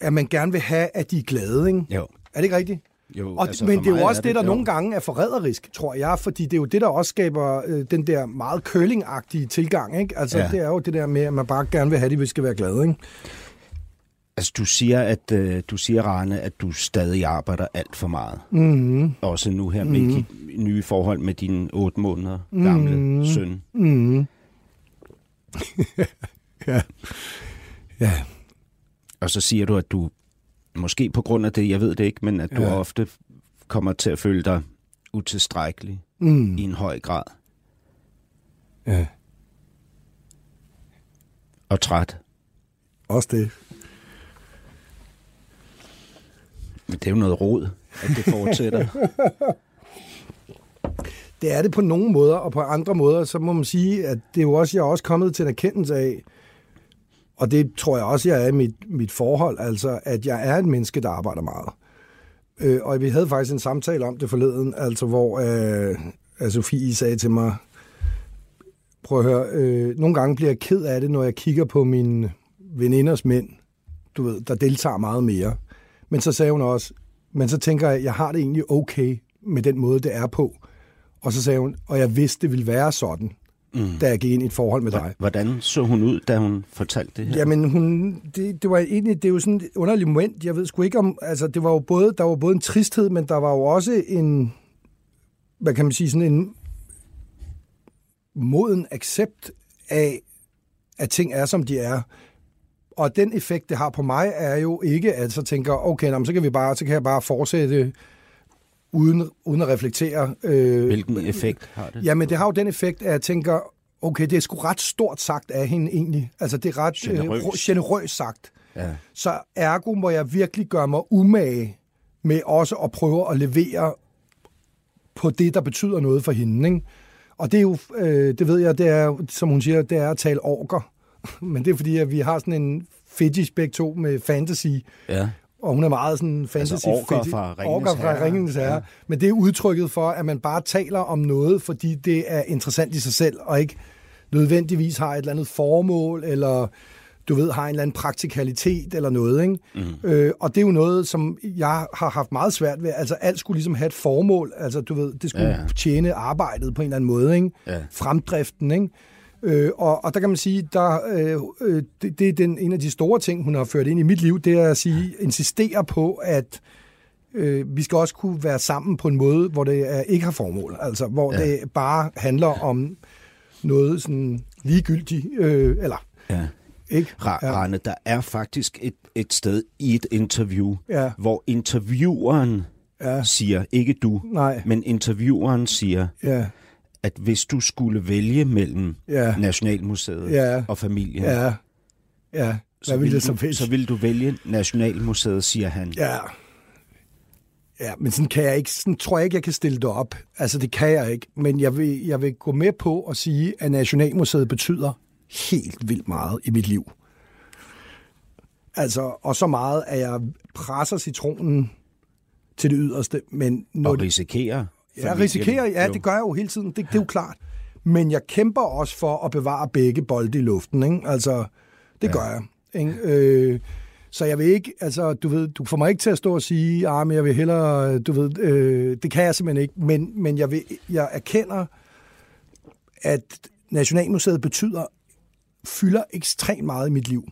B: at man gerne vil have, at de er glade, ikke?
C: Jo.
B: Er det ikke rigtigt?
C: Jo,
B: Og,
C: altså
B: men det er jo også det, der
C: jo.
B: nogle gange er forræderisk, tror jeg, fordi det er jo det, der også skaber øh, den der meget curling-agtige tilgang, ikke? Altså, ja. Det er jo det der med, at man bare gerne vil have, at de skal være glade, ikke?
C: Altså, du siger, at øh, du siger, Rane, at du stadig arbejder alt for meget.
B: Mm-hmm.
C: Også nu her med mm. nye forhold med din otte måneder gamle
B: Mhm.
C: søn.
B: Mm-hmm. ja. Ja.
C: Og så siger du, at du, måske på grund af det, jeg ved det ikke, men at du
B: Ja.
C: ofte kommer til at føle dig utilstrækkelig
B: Mm.
C: i en høj grad
B: ja.
C: og træt.
B: Også det.
C: Men det er jo noget rod, at det fortsætter.
B: Det er det på nogle måder, og på andre måder, så må man sige, at det er jo også, jeg er også kommet til en erkendelse af, og det tror jeg også, jeg er i mit, mit forhold, altså at jeg er et menneske, der arbejder meget. Øh, og vi havde faktisk en samtale om det forleden, altså hvor øh, at Sofie sagde til mig, prøv at høre, øh, nogle gange bliver jeg ked af det, når jeg kigger på mine veninders mænd, du ved, der deltager meget mere. Men så sagde hun også, men så tænker jeg, jeg har det egentlig okay med den måde, det er på. Og så sagde hun, og jeg vidste, det ville være sådan, mm. da jeg gik ind i et forhold med dig.
C: Hvordan så hun ud, da hun fortalte det her?
B: Jamen, hun, det, det var egentlig, det er jo sådan et underligt moment. Jeg ved sgu ikke om, altså det var jo både, der var både en tristhed, men der var jo også en, hvad kan man sige, sådan en moden accept af, at ting er, som de er. Og den effekt, det har på mig, er jo ikke, at så tænker, okay, nå, så kan vi bare, så kan jeg bare fortsætte uden, uden at reflektere. Øh,
C: Hvilken effekt har det?
B: Jamen, det har jo den effekt, at jeg tænker, okay, det er sgu ret stort sagt af hende egentlig. Altså, det er ret
C: Generøst.
B: øh, generøst sagt.
C: Ja.
B: Så ergo må jeg virkelig gøre mig umage med også at prøve at levere på det, der betyder noget for hende. Ikke? Og det er jo, øh, det ved jeg, det er, som hun siger, det er at tale orker. Men det er fordi, at vi har sådan en fetish begge to med fantasy,
C: ja.
B: Og hun er meget sådan fantasy
C: Altså orker fra Ringenes
B: orker fra
C: Herre.
B: Ringenes Herre.
C: Ja.
B: Men det er udtrykket for, at man bare taler om noget, fordi det er interessant i sig selv, og ikke nødvendigvis har et eller andet formål, eller du ved, har en eller anden praktikalitet eller noget. Ikke? Mm. Øh, og det er jo noget, som jeg har haft meget svært ved. Altså alt skulle ligesom have et formål. Altså du ved, det skulle ja. tjene arbejdet på en eller anden måde. Ikke? Ja. Fremdriften, ikke? Øh, og, og der kan man sige, der øh, øh, det, det er den, en af de store ting, hun har ført ind i mit liv, det er at sige, insistere på, at øh, vi skal også kunne være sammen på en måde, hvor det er, ikke har formål. Altså, hvor ja. det bare handler om noget sådan ligegyldigt, øh, eller...
C: Ja. Ikke? Rane, der er faktisk et, et sted i et interview, ja. hvor intervieweren ja. siger, ikke du,
B: Nej.
C: men intervieweren siger, ja. At hvis du skulle vælge mellem ja. Nationalmuseet ja. og familien,
B: ja. Ja.
C: Så, vil du, så vil du vælge Nationalmuseet, siger han.
B: Ja. Ja, men sådan kan jeg ikke, sådan tror jeg ikke, jeg kan stille det op. Altså, det kan jeg ikke. Men jeg vil, jeg vil gå med på at sige, at Nationalmuseet betyder helt vildt meget i mit liv. Altså, og så meget, at jeg presser citronen til det yderste. Men
C: når og risikerer?
B: Ja, risikerer, ja, det gør jeg jo hele tiden. Det, det er jo klart. Men jeg kæmper også for at bevare begge bolde i luften. Ikke? Altså, det ja. gør jeg. Ikke? Øh, så jeg vil ikke, altså, du ved, du får mig ikke til at stå og sige, ah, men jeg vil hellere, du ved, øh, det kan jeg simpelthen ikke, men, men jeg, vil, jeg erkender, at Nationalmuseet betyder, fylder ekstremt meget i mit liv.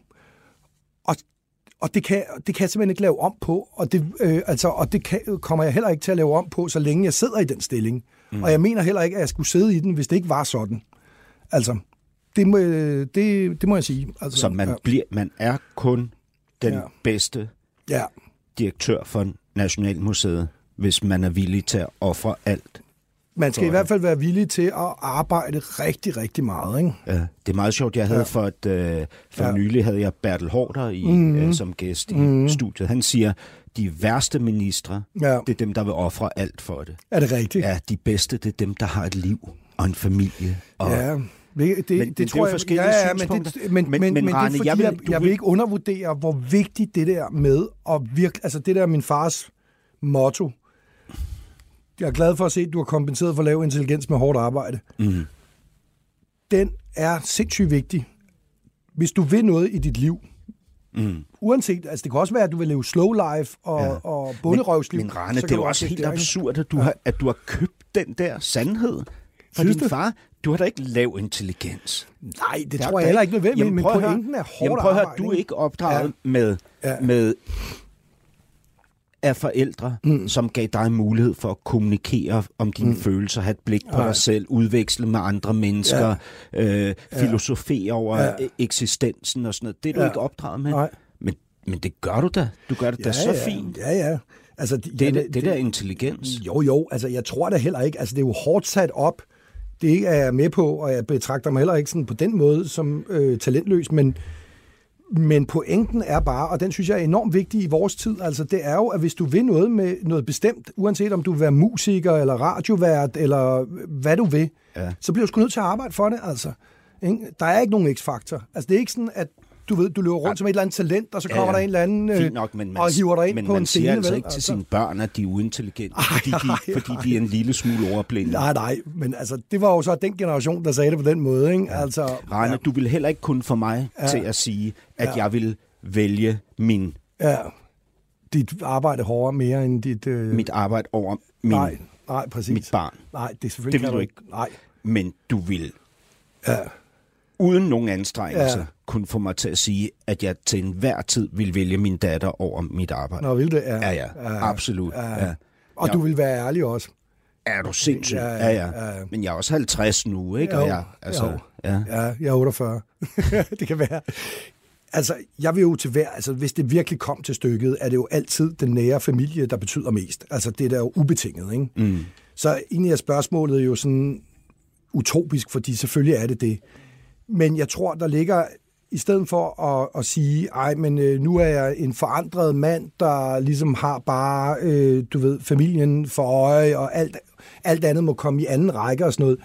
B: Og, det, kan, det kan jeg simpelthen ikke lave om på, og det, øh, altså, og det kan, kommer jeg heller ikke til at lave om på, så længe jeg sidder i den stilling. Mm. Og jeg mener heller ikke, at jeg skulle sidde i den, hvis det ikke var sådan. Altså, det må, det, det må jeg sige. Altså,
C: så man, ja. bliver, man er kun den ja. bedste ja. direktør for Nationalmuseet, hvis man er villig til at ofre alt.
B: Man skal i hvert fald være villig til at arbejde rigtig, rigtig meget. Ikke?
C: Ja, det er meget sjovt. Jeg havde ja. for, et, øh, for ja. nylig havde jeg Bertel Hårder i, mm. øh, som gæst i mm. studiet. Han siger, de værste ministre, ja. det er dem, der vil ofre alt for det.
B: Er det rigtigt?
C: Ja, de bedste, det er dem, der har et liv og en familie. Og
B: ja. Det, det, men, det tror det jeg, ja, ja, men, det, men, men, men, men, Rane, det er fordi, jeg, vil, jeg, jeg vil ikke undervurdere, hvor vigtigt det der med, og virkelig, altså det der er min fars motto. Jeg er glad for at se, at du har kompenseret for lav intelligens med hårdt arbejde. Mm. Den er sindssygt vigtig. Hvis du vil noget i dit liv, Mm. Uanset, altså det kan også være, at du vil leve slow life og, ja. og bunderøvsliv.
C: Men, men Rane, det er jo også helt absurd, at du, ja. har, at du har købt den der sandhed for din far. Du har da ikke lav intelligens.
B: Nej, det tror jeg heller ikke nødvendigt, men pointen er hårdt jamen, prøv at høre,
C: du er ikke opdraget ja. med, ja. med af forældre, mm. som gav dig mulighed for at kommunikere om dine mm. følelser, have et blik på ja. dig selv, udveksle med andre mennesker, ja. øh, filosofere over ja. eksistensen og sådan noget. Det er du ja. ikke opdraget med. Nej. Men, men det gør du da. Du gør det ja, da så
B: ja.
C: fint.
B: Ja, ja. Altså,
C: det, det, det, det der intelligens.
B: Jo, jo. Altså, jeg tror da heller ikke. Altså, det er jo hårdt sat op det er jeg med på, og jeg betragter mig heller ikke sådan på den måde som øh, talentløs, men, men pointen er bare, og den synes jeg er enormt vigtig i vores tid, altså det er jo, at hvis du vil noget med noget bestemt, uanset om du vil være musiker, eller radiovært, eller hvad du vil, ja. så bliver du sgu nødt til at arbejde for det, altså. Ikke? Der er ikke nogen x-faktor. Altså det er ikke sådan, at du ved, du løber rundt ja. som et eller andet talent, og så kommer ja, ja. der en eller anden øh, nok, men man, og hiver dig ind
C: men
B: på en scene.
C: Men man siger altså ikke til altså. sine børn, at de er uintelligente, ej, fordi, de, ej, ej. fordi de er en lille smule overblinde.
B: Nej, nej, men altså, det var jo så den generation, der sagde det på den måde. Ikke? Ja. Altså,
C: Rainer, ja. du vil heller ikke kun få mig ja. til at sige, at ja. jeg vil vælge min...
B: Ja, dit arbejde hårdere mere end dit... Øh...
C: Mit arbejde over min,
B: nej, nej, præcis.
C: mit barn.
B: Nej, det er selvfølgelig
C: det vil du ikke.
B: Nej.
C: Men du vil... Ja uden nogen anstrengelse ja. kunne få mig til at sige, at jeg til enhver tid vil vælge min datter over mit arbejde.
B: Nå, vil det? Ja,
C: ja, ja. ja absolut. Ja. Ja.
B: Og ja. du vil være ærlig også.
C: Er du sindssyg? Ja, ja, ja. ja. Men jeg er også 50 nu, ikke?
B: Jo,
C: og jeg, altså, jo.
B: Ja. ja, jeg er 48. det kan være. Altså, jeg vil jo til hver, altså hvis det virkelig kom til stykket, er det jo altid den nære familie, der betyder mest. Altså, det er der jo ubetinget, ikke? Mm. Så egentlig er spørgsmålet jo sådan utopisk, fordi selvfølgelig er det det. Men jeg tror, der ligger, i stedet for at, at sige, ej, men øh, nu er jeg en forandret mand, der ligesom har bare, øh, du ved, familien for øje, og alt, alt andet må komme i anden række og sådan noget.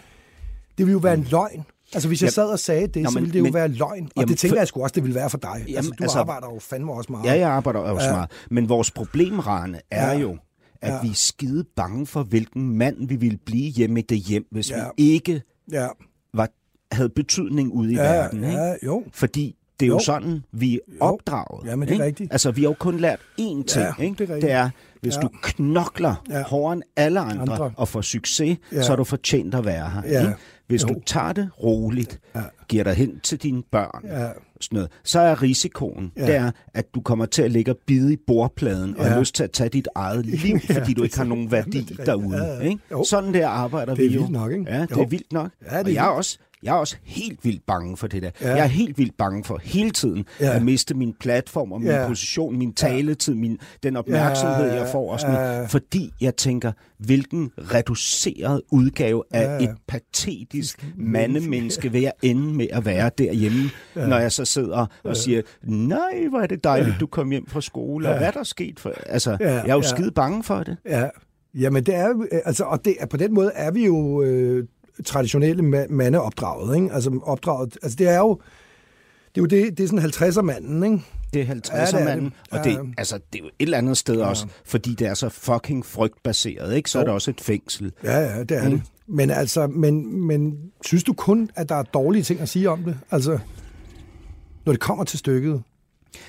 B: Det vil jo være en mm. løgn. Altså, hvis jeg sad og sagde det, jamen, så ville det jo men, være løgn. Og jamen, det tænker for, jeg sgu også, det ville være for dig. Jamen, altså, du altså, arbejder jo fandme også meget.
C: Ja, jeg arbejder også ja. meget. Men vores problem, Rane, er ja. jo, at ja. vi er skide bange for, hvilken mand vi ville blive hjemme i det hjem, hvis ja. vi ikke ja. Havde betydning ude i
B: ja,
C: verden.
B: Ikke? Ja, jo.
C: Fordi det er jo,
B: Jo.
C: sådan, vi er
B: Jo.
C: opdraget.
B: Jamen, det er
C: ikke?
B: rigtigt.
C: Altså, vi har jo kun lært én ting,
B: Ja,
C: ikke?
B: det er rigtigt.
C: det er, hvis
B: Ja.
C: du knokler
B: Ja.
C: hårdere end alle andre,
B: Andre.
C: og får succes,
B: Ja.
C: så er du fortjent at være her.
B: Ja.
C: Ikke? Hvis
B: Jo.
C: du tager det roligt,
B: Ja.
C: giver dig hen til dine børn,
B: Ja.
C: sådan noget, så er risikoen,
B: Ja.
C: det er, at du kommer til at ligge og bide i bordpladen og
B: Ja.
C: have lyst til at tage dit eget liv,
B: Ja,
C: fordi du ikke har nogen værdi
B: rigtigt.
C: derude.
B: Ja, ja.
C: Ikke?
B: Jo.
C: Sådan der arbejder
B: Det er
C: vi jo.
B: vildt nok, ikke?
C: Ja, det
B: Jo.
C: er vildt nok.
B: Ja, det er
C: og jeg er, også, jeg er også helt vildt bange for det der.
B: Ja.
C: Jeg er helt vildt bange for hele tiden
B: Ja.
C: at miste min platform og min
B: Ja.
C: position, min taletid, min, den opmærksomhed,
B: Ja,
C: jeg får. Og sådan,
B: ja.
C: noget. Fordi jeg tænker, hvilken reduceret udgave af
B: Ja.
C: et patetisk mandemenneske vil jeg ende med at være derhjemme, ja. når jeg så sidder og siger, nej, hvor er det dejligt, du kom hjem fra skole, og hvad er der sket for... Altså,
B: Ja,
C: jeg er jo
B: ja.
C: skide bange for det.
B: Ja, jamen det er jo- altså, og det, på den måde er vi jo øh, traditionelle ma- mandeopdraget, ikke? Altså opdraget, altså det er jo, det er jo det, det er sådan 50'er manden, ikke?
C: Det er
B: Ja,
C: 50'er
B: det er
C: og
B: Ja.
C: det, altså, det er jo et eller andet sted også, fordi det er så fucking frygtbaseret, ikke? så er
B: Jo.
C: det også et fængsel.
B: Ja, ja, det er mm. det. Men altså, men, men synes du kun, at der er dårlige ting at sige om det? Altså, når det kommer til stykket,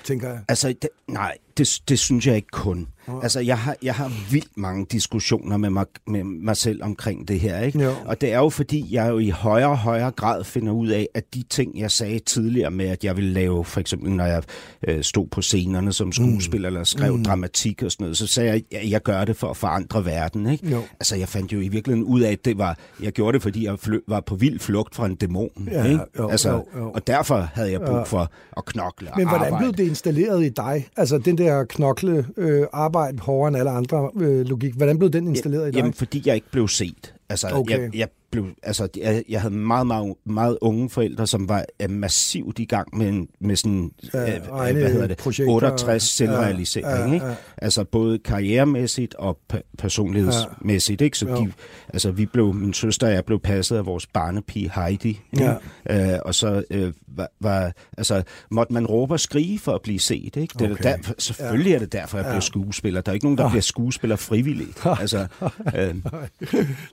B: tænker jeg.
C: Altså, det, nej, det, det synes jeg ikke kun. Altså, jeg har, jeg har vildt mange diskussioner med mig, med mig selv omkring det her, ikke?
B: Jo.
C: Og det er jo fordi, jeg jo i højere og højere grad finder ud af, at de ting, jeg sagde tidligere med, at jeg ville lave, for eksempel når jeg øh, stod på scenerne som skuespiller, mm. eller skrev mm. dramatik og sådan noget, så sagde jeg, at jeg gør det for at forandre verden, ikke?
B: Jo.
C: Altså, jeg fandt jo i virkeligheden ud af, at det var, jeg gjorde det, fordi jeg flø, var på vild flugt fra en dæmon,
B: Ja,
C: ikke?
B: jo,
C: altså,
B: jo, jo.
C: Og derfor havde jeg brug for at knokle og
B: Men hvordan
C: arbejde.
B: blev det installeret i dig? Altså den der knokle øh, arbejde hårdere end alle andre øh, logik, hvordan blev den installeret i dig?
C: Jamen, fordi jeg ikke blev set. Altså,
B: Okay.
C: jeg, jeg, blev, altså jeg, jeg havde meget, meget, meget unge forældre, som var uh, massivt i gang med, en, med sådan,
B: Ja,
C: uh, hvad hedder det,
B: projekter.
C: 68 selvrealisering,
B: Ja, ja,
C: ikke?
B: ja.
C: Altså både karrieremæssigt og pe- personlighedsmæssigt, ikke? Så
B: Jo.
C: de, altså vi blev, min søster og jeg blev passet af vores barnepige Heidi, ikke? Uh, og så uh, var, var, altså, måtte man råbe og skrige for at blive set, ikke? Det er
B: Okay.
C: der, selvfølgelig er det derfor, jeg blev skuespiller. Der er ikke nogen, der bliver skuespiller frivilligt. Altså, øh,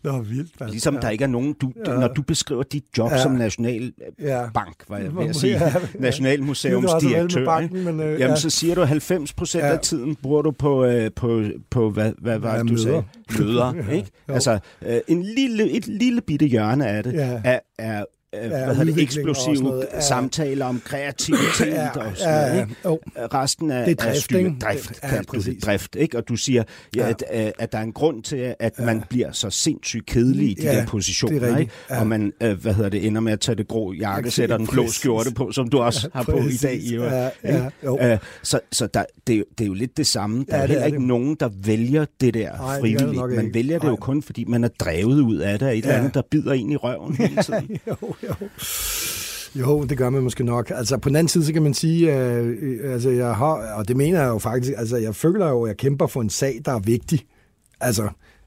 B: Nå, vildt, mand.
C: Ligesom ja. der ikke er nogen, du, ja. når du beskriver dit job ja. Som national
B: Ja.
C: ja. bank, var jeg ved at sige,
B: Ja.
C: nationalmuseumsdirektør,
B: banken, men, øh,
C: jamen
B: ja.
C: så siger du, at 90 procent
B: Ja.
C: af tiden bruger du på, øh, på, på hvad, hvad var
B: Ja,
C: det, du
B: møder.
C: sagde? Møder,
B: Ja.
C: ikke?
B: Jo.
C: Altså, øh, en lille, et lille bitte hjørne af det
B: Ja.
C: er, er øh, hvad hedder det, eksplosive
B: noget. Ja.
C: samtaler om kreativitet
B: Ja,
C: og sådan
B: ja,
C: noget,
B: ja.
C: ikke?
B: Jo.
C: Resten af,
B: Det er
C: af
B: drift, ikke?
C: drift,
B: Det- ja,
C: kaldte du det, drift, ikke? Og du siger, ja,
B: Ja.
C: at, øh, at der er en grund til, at man bliver så sindssygt kedelig i de
B: Ja,
C: der
B: det
C: positioner,
B: er
C: ikke?
B: Ja.
C: Og man, øh, hvad hedder det, ender med at tage det grå jakke, sætter den blå skjorte på, som du også har på i dag. Jo,
B: Ja, ja, jo.
C: Øh, så så der, det, er det er jo lidt det samme. Der
B: Ja,
C: er
B: det
C: heller
B: er
C: ikke
B: det.
C: nogen, der vælger det der
B: det det
C: frivilligt.
B: nok
C: Man vælger det jo kun, fordi man er drevet ud af det, af et eller
B: Ja.
C: andet, der bider ind i røven hele tiden.
B: jo, jo. Jo, det gør man måske nok. Altså på den anden side, så kan man sige, øh, øh, altså jeg har, og det mener jeg jo faktisk, altså jeg føler jo, at jeg kæmper for en sag, der er vigtig. Altså,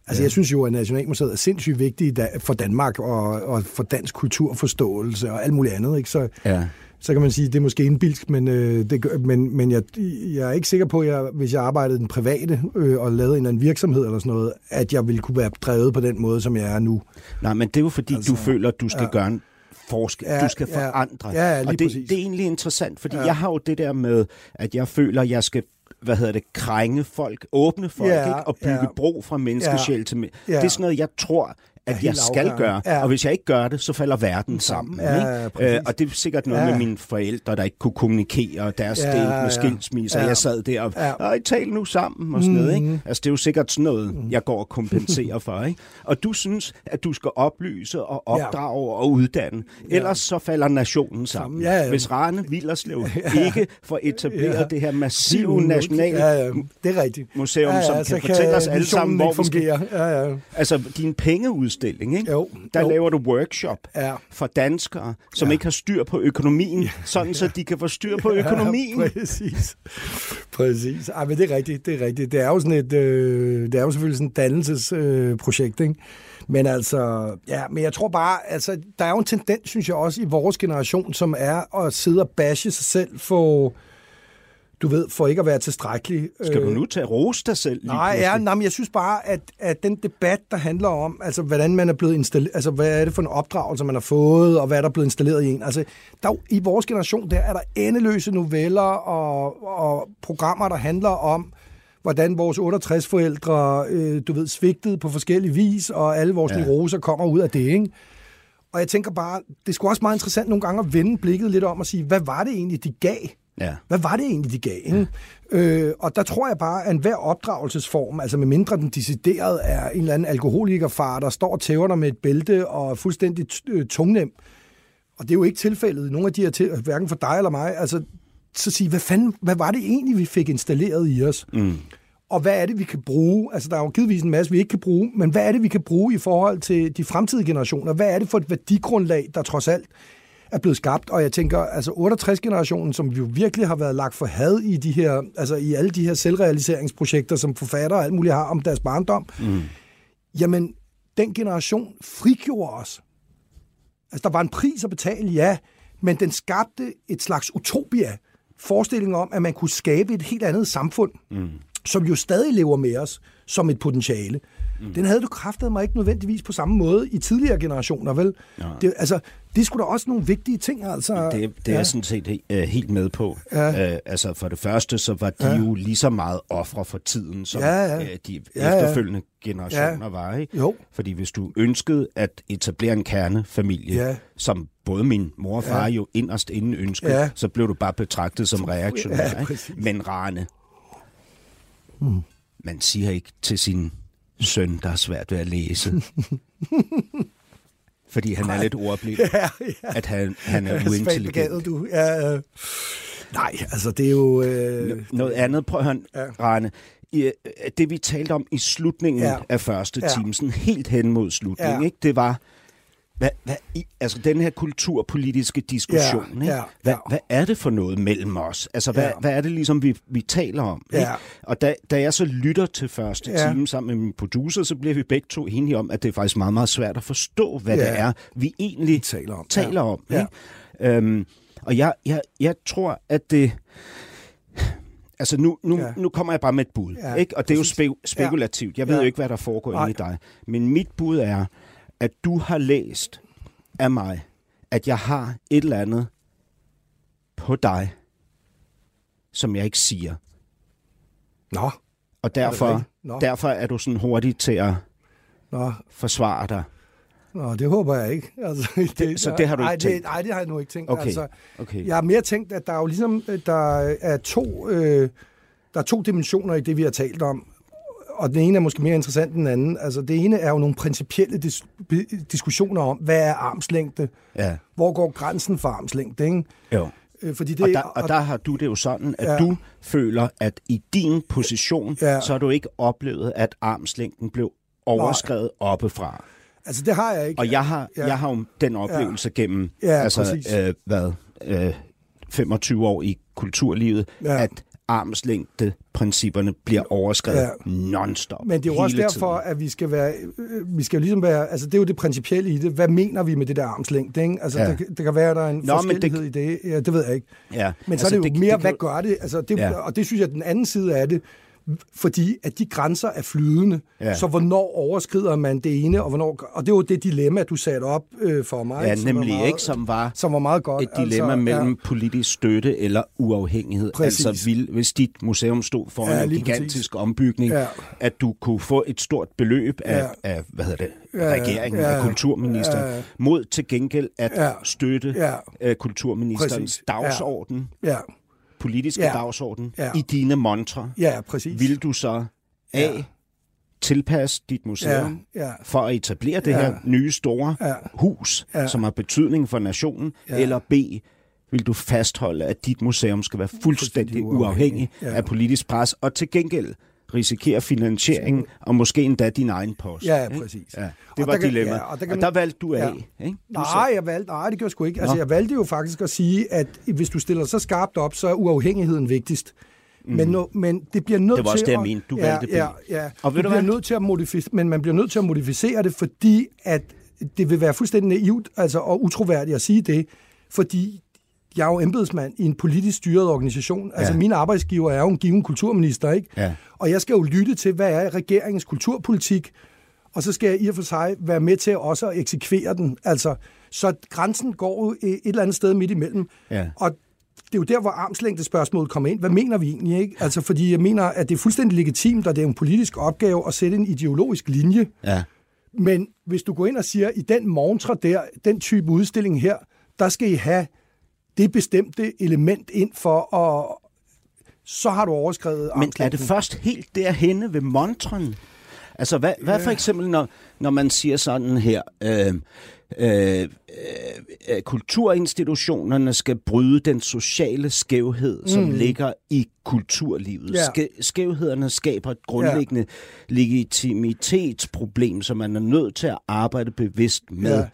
B: altså ja. jeg synes jo, at Nationalmuseet er sindssygt vigtigt for Danmark og, og for dansk kulturforståelse og alt muligt andet. Ikke? Så,
C: Ja.
B: så kan man sige, at det er måske indbilsk, men, øh, det, gør- men, men jeg, jeg er ikke sikker på, at jeg, hvis jeg arbejdede i den private øh, og lavede en eller anden virksomhed eller sådan noget, at jeg ville kunne være drevet på den måde, som jeg er nu.
C: Nej, men det er jo fordi, altså, du føler, at du skal ja. gøre en forskel. Ja,
B: Ja,
C: du skal
B: ja.
C: forandre.
B: Ja, ja,
C: og det,
B: præcis.
C: det er egentlig interessant, fordi ja.
B: Ja.
C: jeg har jo det der med, at jeg føler, at jeg skal hvad hedder det, krænge folk, åbne folk,
B: Ja,
C: ikke? og bygge
B: ja.
C: bro fra menneskesjæl til... men-
B: Ja.
C: Det er sådan noget, jeg tror, at jeg skal
B: afgørende.
C: gøre.
B: Ja.
C: Og hvis jeg ikke gør det, så falder verden sammen.
B: Ja,
C: ikke?
B: præcis.
C: Øh, og det er sikkert noget
B: Ja.
C: med mine forældre, der ikke kunne kommunikere, og deres
B: Ja,
C: ja, del med
B: ja.
C: skilsmisser.
B: Ja.
C: Jeg sad der og,
B: Ja.
C: ja. tal nu sammen og sådan noget. Ikke?
B: Mhm.
C: Altså, det er jo sikkert sådan noget, jeg går og kompenserer for. Ikke? Og du synes, at du skal oplyse og opdrage og uddanne. Ellers så falder nationen sammen.
B: Ja, ja.
C: Hvis Rane Villerslev ikke får etableret
B: Ja.
C: det her massive nationale
B: Ja, ja, det er rigtigt.
C: museum, som
B: så
C: kan fortælle os alle sammen, hvor vi skal...
B: Ja, ja.
C: Altså, din pengeudstilling, ikke?
B: Jo,
C: der
B: jo.
C: laver du workshop
B: Ja.
C: for danskere, som ikke har styr på økonomien, sådan så de kan få styr på økonomien.
B: Ja, præcis. Præcis. Ej, men det er rigtigt, det er rigtigt. Det er jo sådan et, øh, det er jo selvfølgelig sådan et dannelsesprojekt, øh, projekt, ikke? Men altså, ja, men jeg tror bare, altså, der er jo en tendens, synes jeg også, i vores generation, som er at sidde og bashe sig selv for du ved, for ikke at være tilstrækkelig.
C: Skal du nu tage rose dig selv? Lige
B: Nej, ja, nej, men jeg synes bare, at, at den debat, der handler om, altså hvordan man er blevet installeret, altså hvad er det for en opdragelse, man har fået, og hvad er der blevet installeret i en. Altså, der, i vores generation, der er der endeløse noveller og, og programmer, der handler om, hvordan vores 68-forældre, øh, du ved, svigtede på forskellige vis, og alle vores ja. neuroser kommer ud af det, ikke? Og jeg tænker bare, det skulle også meget interessant nogle gange at vende blikket lidt om og sige, hvad var det egentlig, de gav?
C: Ja.
B: Hvad var det egentlig, de gav? Ikke? Øh, og der tror jeg bare, at enhver opdragelsesform, altså med mindre den decideret er en eller anden alkoholikerfar, der står og tæver dig med et bælte og er fuldstændig øh, tungnem, og det er jo ikke tilfældet i nogle af de her, til, hverken for dig eller mig, altså så sige, hvad fanden, hvad var det egentlig, vi fik installeret i os?
C: Mm.
B: Og hvad er det, vi kan bruge? Altså, der er jo givetvis en masse, vi ikke kan bruge, men hvad er det, vi kan bruge i forhold til de fremtidige generationer? Hvad er det for et værdigrundlag, der trods alt er blevet skabt? Og jeg tænker, altså 68-generationen, som jo virkelig har været lagt for had i de her, altså i alle de her selvrealiseringsprojekter, som forfatter og alt muligt har om deres barndom,
C: Mm.
B: jamen, den generation frigjorde os. Altså, der var en pris at betale, ja, men den skabte et slags utopia. Forestilling om, at man kunne skabe et helt andet samfund, mm. som jo stadig lever med os som et potentiale. Mm. Den havde du kraftet mig ikke nødvendigvis på samme måde i tidligere generationer, vel?
C: Ja.
B: Det, altså, det skulle da også nogle vigtige ting, altså.
C: Det, det er jeg sådan set uh, helt med på.
B: Ja.
C: Uh, altså for det første, så var de
B: Ja.
C: jo lige så meget ofre for tiden, som
B: Ja, ja.
C: uh, de
B: Ja, ja.
C: efterfølgende generationer
B: Ja.
C: var. Ikke?
B: Jo.
C: Fordi hvis du ønskede at etablere en kernefamilie,
B: Ja.
C: som både min mor og far jo inderst inden ønskede,
B: Ja.
C: så blev du bare betragtet som reaktionær.
B: Ja,
C: ikke? Men Rane, man siger ikke til sin søn, der er svært ved at læse, fordi han er lidt ordblind,
B: Ja, ja.
C: at han, han er uintelligent.
B: du. Ja, øh. Nej, altså, det er jo... Øh,
C: Noget andet, prøv at høre,
B: Ja.
C: Rane. I, øh, Det vi talte om i slutningen
B: ja.
C: af første
B: Ja.
C: time, sådan helt hen mod slutningen,
B: Ja.
C: ikke? det var, hvad, hvad, i, altså den her kulturpolitiske diskussion,
B: Ja,
C: ikke?
B: ja,
C: Hvad,
B: ja.
C: hvad er det for noget mellem os? Altså, hvad,
B: Ja.
C: hvad er det ligesom, vi, vi taler om? Ikke?
B: Ja.
C: Og da, da jeg så lytter til første
B: Ja.
C: time sammen med min producer, så bliver vi begge to enige om, at det er faktisk meget, meget svært at forstå, hvad
B: Ja.
C: det er, vi egentlig
B: taler om.
C: taler om.
B: Ja.
C: Ikke? Øhm, og jeg, jeg, jeg tror, at det... Altså nu, nu,
B: Ja.
C: ja. nu kommer jeg bare med et bud,
B: Ja,
C: ja, ikke? og det er jo spe- spekulativt. Jeg ved
B: Ja.
C: jo ikke, hvad der foregår inde i dig. Men mit bud er, at du har læst af mig, at jeg har et eller andet på dig, som jeg ikke siger.
B: Nå,
C: Og derfor,
B: rigtigt? Nå.
C: derfor er du sådan hurtig til at
B: nå,
C: forsvare dig.
B: nå, det håber jeg ikke. Altså, det,
C: så det har du ikke
B: det,
C: tænkt?
B: Nej, det har jeg nu ikke tænkt.
C: Okay.
B: Altså,
C: Okay.
B: jeg har mere tænkt, at der er jo ligesom der er to, øh, der er to dimensioner i det, vi har talt om. Og den ene er måske mere interessant end den anden. Altså, det ene er jo nogle principielle dis- diskussioner om, hvad er armslængde?
C: Ja.
B: Hvor går grænsen for armslængde? Ikke?
C: Jo.
B: Øh, Fordi det,
C: Og der, og der har du det jo sådan, at
B: Ja.
C: du føler, at i din position,
B: Ja.
C: så har du ikke oplevet, at armslængden blev overskrevet oppefra.
B: altså, det har jeg ikke.
C: Og jeg har,
B: Ja.
C: jeg har jo den oplevelse ja. gennem
B: Ja,
C: altså,
B: præcis.
C: øh, hvad, øh, 25 år i kulturlivet,
B: ja.
C: at armslængdeprincipperne bliver overskrevet
B: Ja.
C: non-stop.
B: Men det er jo også derfor,
C: tiden.
B: at vi skal være, øh, vi skal jo ligesom være, altså det er jo det principielle i det. Hvad mener vi med det der armslængde? Ikke? Altså ja. Det, det kan være, der er en
C: Nå, men det-
B: forskellighed i det. Ja, det ved jeg ikke.
C: Ja.
B: Men så er det jo
C: det,
B: mere,
C: det,
B: hvad
C: kan-
B: gør det? Altså, det
C: Ja.
B: Og det synes jeg, den anden side af det, fordi at de grænser er flydende.
C: Ja.
B: Så hvornår overskrider man det ene, og hvornår... Og det var det dilemma, du satte op øh, for mig.
C: Ja, nemlig
B: meget,
C: ikke, som var
B: Som var meget godt.
C: et dilemma altså, mellem
B: Ja.
C: ja. politisk støtte eller uafhængighed.
B: Præcis.
C: Altså vil, hvis dit museum stod foran
B: Ja,
C: ja, en gigantisk
B: præcis.
C: ombygning,
B: Ja.
C: ja. at du kunne få et stort beløb af,
B: Ja.
C: ja. af hvad hedder det,
B: Ja,
C: ja, regeringen,
B: ja,
C: ja, af kulturministeren,
B: ja.
C: ja. mod til gengæld at
B: Ja.
C: ja. støtte
B: Ja.
C: ja. kulturministerens
B: Præcis.
C: dagsorden,
B: Ja,
C: politiske
B: Ja.
C: dagsorden,
B: Ja.
C: i dine montre.
B: ja, præcis.
C: Vil du så A.
B: Ja.
C: Tilpasse dit museum
B: Ja, ja.
C: for at etablere det
B: Ja.
C: her nye store
B: Ja.
C: hus,
B: Ja.
C: som har betydning for nationen,
B: Ja.
C: eller B, vil du fastholde, at dit museum skal være fuldstændig
B: uafhængig.
C: uafhængig
B: Ja.
C: af politisk pres, og til gengæld risikere finansiering, og måske endda din egen post.
B: Ja,
C: ikke?
B: præcis.
C: Ja,
B: Og
C: det var
B: der kan-
C: dilemma.
B: ja, og
C: og
B: der kan-
C: og der valgte du af.
B: Ja.
C: Ikke? Du
B: Nej, jeg valgte, nej, det gjorde jeg sgu ikke. Altså,
C: Nå.
B: jeg valgte jo faktisk at sige, at hvis du stiller så skarpt op, så er uafhængigheden vigtigst. Men, no, men det bliver nødt
C: Det var
B: til
C: også det, jeg
B: at-
C: mente. Du
B: ja,
C: valgte B.
B: ja, ja.
C: Og ved
B: du
C: du
B: bliver
C: hvad?
B: nødt til at modificere, men man bliver nødt til at modificere det, fordi at det vil være fuldstændig naivt altså, og utroværdigt at sige det, fordi jeg er jo embedsmand i en politisk styret organisation. Altså, min arbejdsgiver er jo en given kulturminister, ikke?
C: Ja.
B: Og jeg skal jo lytte til, hvad er regeringens kulturpolitik, og så skal jeg i og for sig være med til også at eksekvere den. Altså, så grænsen går jo et eller andet sted midt imellem.
C: Ja.
B: Og det er jo der, hvor armslængde spørgsmålet kommer ind. Hvad mener vi egentlig, ikke? Altså, fordi jeg mener, at det er fuldstændig legitimt, og det er en politisk opgave at sætte en ideologisk linje.
C: Ja.
B: Men hvis du går ind og siger, i den montre der, den type udstilling her, der skal I have det bestemte element ind for at... Så har du overskrevet
C: Men er det først helt derhenne ved montren? Altså, hvad, hvad for eksempel, når, når man siger sådan her, øh, øh, øh, kulturinstitutionerne skal bryde den sociale skævhed, som mm. ligger i kulturlivet. Skæ, skævhederne skaber et grundlæggende legitimitetsproblem, som man er nødt til at arbejde bevidst med.
B: Ja.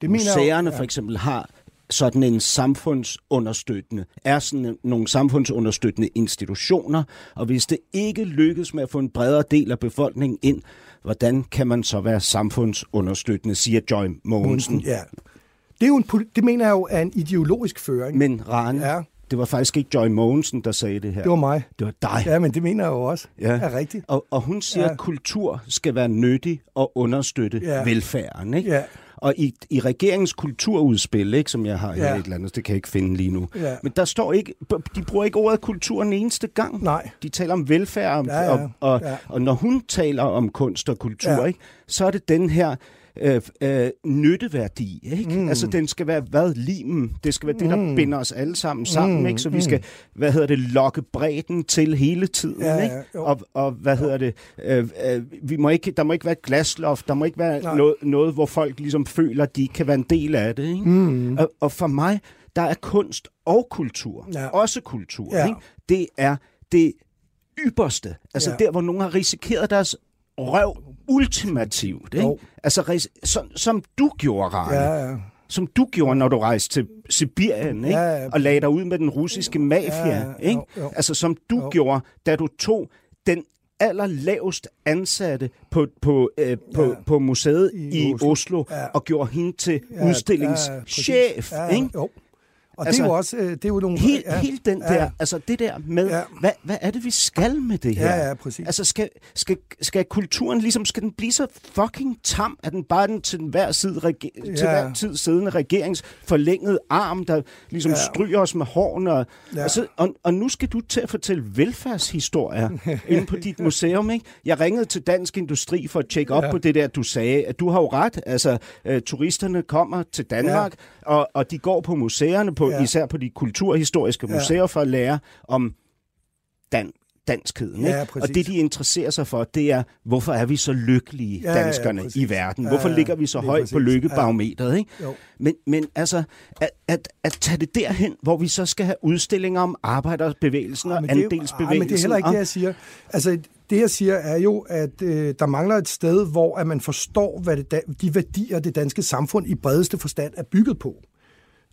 B: Det mener jeg
C: Museerne
B: ja.
C: for eksempel har sådan en samfundsunderstøttende, er sådan nogle samfundsunderstøttende institutioner, og hvis det ikke lykkes med at få en bredere del af befolkningen ind, hvordan kan man så være samfundsunderstøttende, siger Joy Mogensen.
B: Ja. Det, er jo en, det mener jeg jo er en ideologisk føring.
C: Men Rane,
B: Ja.
C: det var faktisk ikke Joy Mogensen, der sagde det her.
B: Det var mig.
C: det var dig.
B: Ja, men det mener jeg jo også
C: Ja.
B: er rigtigt.
C: Og, og hun siger,
B: Ja.
C: at kultur skal være nyttig og understøtte
B: Ja.
C: velfærden. Ikke?
B: Ja.
C: Og i, i regeringens kulturudspil, ikke, som jeg har her
B: Ja.
C: et eller andet, det kan jeg ikke finde lige nu.
B: Ja.
C: Men der står ikke, de bruger ikke ordet kultur en eneste gang.
B: Nej.
C: De taler om velfærd, om-
B: Ja, ja.
C: Og, og,
B: Ja.
C: og når hun taler om kunst og kultur,
B: Ja.
C: ikke, så er det den her øh, øh, nytteværdi. Ikke? Mm. Altså, den skal være hvad? Limen. Det skal være det, der
B: Mm.
C: binder os alle sammen sammen. Ikke? Så vi skal, hvad hedder det, lokke bredden til hele tiden.
B: Ja, ja,
C: ikke?
B: jo.
C: Og, og hvad hedder det, øh, øh, vi må ikke, der må ikke være et glasloft, der må ikke være
B: Nej.
C: noget, noget, hvor folk ligesom føler, at de kan være en del af det. Ikke? Mm. Og, og for mig, der er kunst og kultur,
B: Ja.
C: også kultur,
B: Ja.
C: ikke? det er det ypperste. Altså
B: Ja.
C: der, hvor nogen har risikeret deres røv ultimativt. Ikke?
B: Jo.
C: Altså, som, som du gjorde, Rane.
B: Ja, ja.
C: Som du gjorde, når du rejste til Sibirien, ikke?
B: Ja, ja.
C: og lagde dig ud med den russiske mafia.
B: Ja, ja.
C: Ikke?
B: Jo, jo.
C: Altså, som du
B: Jo.
C: gjorde, da du tog den allerlavest ansatte på, på, øh, på,
B: Ja.
C: på museet
B: I
C: i, Oslo.
B: Oslo Ja.
C: og gjorde hende til
B: Ja,
C: udstillingschef.
B: ja, ja,
C: ikke?
B: Jo. Og
C: Altså,
B: det er jo også øh, det er jo nogle...
C: Helt,
B: ja,
C: helt den
B: ja,
C: der, altså det der med,
B: Ja.
C: hvad, hvad er det, vi skal med det her?
B: Ja, ja, præcis.
C: Altså skal, skal, skal kulturen ligesom, skal den blive så fucking tam, at den bare er den til hver, side, rege, ja. til
B: Ja.
C: hver tid siddende regerings forlængede arm, der ligesom ja.
B: Ja.
C: stryger os med hårene. Og,
B: Ja.
C: og, så, og, og nu skal du til at fortælle velfærdshistorier inde på dit museum. Ikke? Jeg ringede til Dansk Industri for at tjekke op ja.
B: Ja.
C: på det der, du sagde. At du har jo ret. Altså, øh, turisterne kommer til Danmark, ja. Og, og de går på museerne, på, ja.
B: Ja.
C: især på de kulturhistoriske
B: Ja.
C: museer, for at lære om dan danskheden.
B: Ja,
C: Ikke? og
B: præcis.
C: det, de interesserer sig for, det er, hvorfor er vi så lykkelige,
B: Ja, ja,
C: danskerne,
B: præcis.
C: i verden?
B: Ja,
C: Hvorfor
B: ja,
C: ligger vi så højt
B: præcis.
C: på lykkebarometeret? Ikke?
B: Jo.
C: Men, men altså, at, at, at tage det derhen, hvor vi så skal have udstillinger om arbejderbevægelsen og
B: er jo-
C: andelsbevægelsen.
B: ah, men det er heller ikke
C: og-
B: det, jeg siger. Altså, det jeg siger er jo, at øh, der mangler et sted, hvor at man forstår, hvad det, de værdier, det danske samfund i bredeste forstand er bygget på.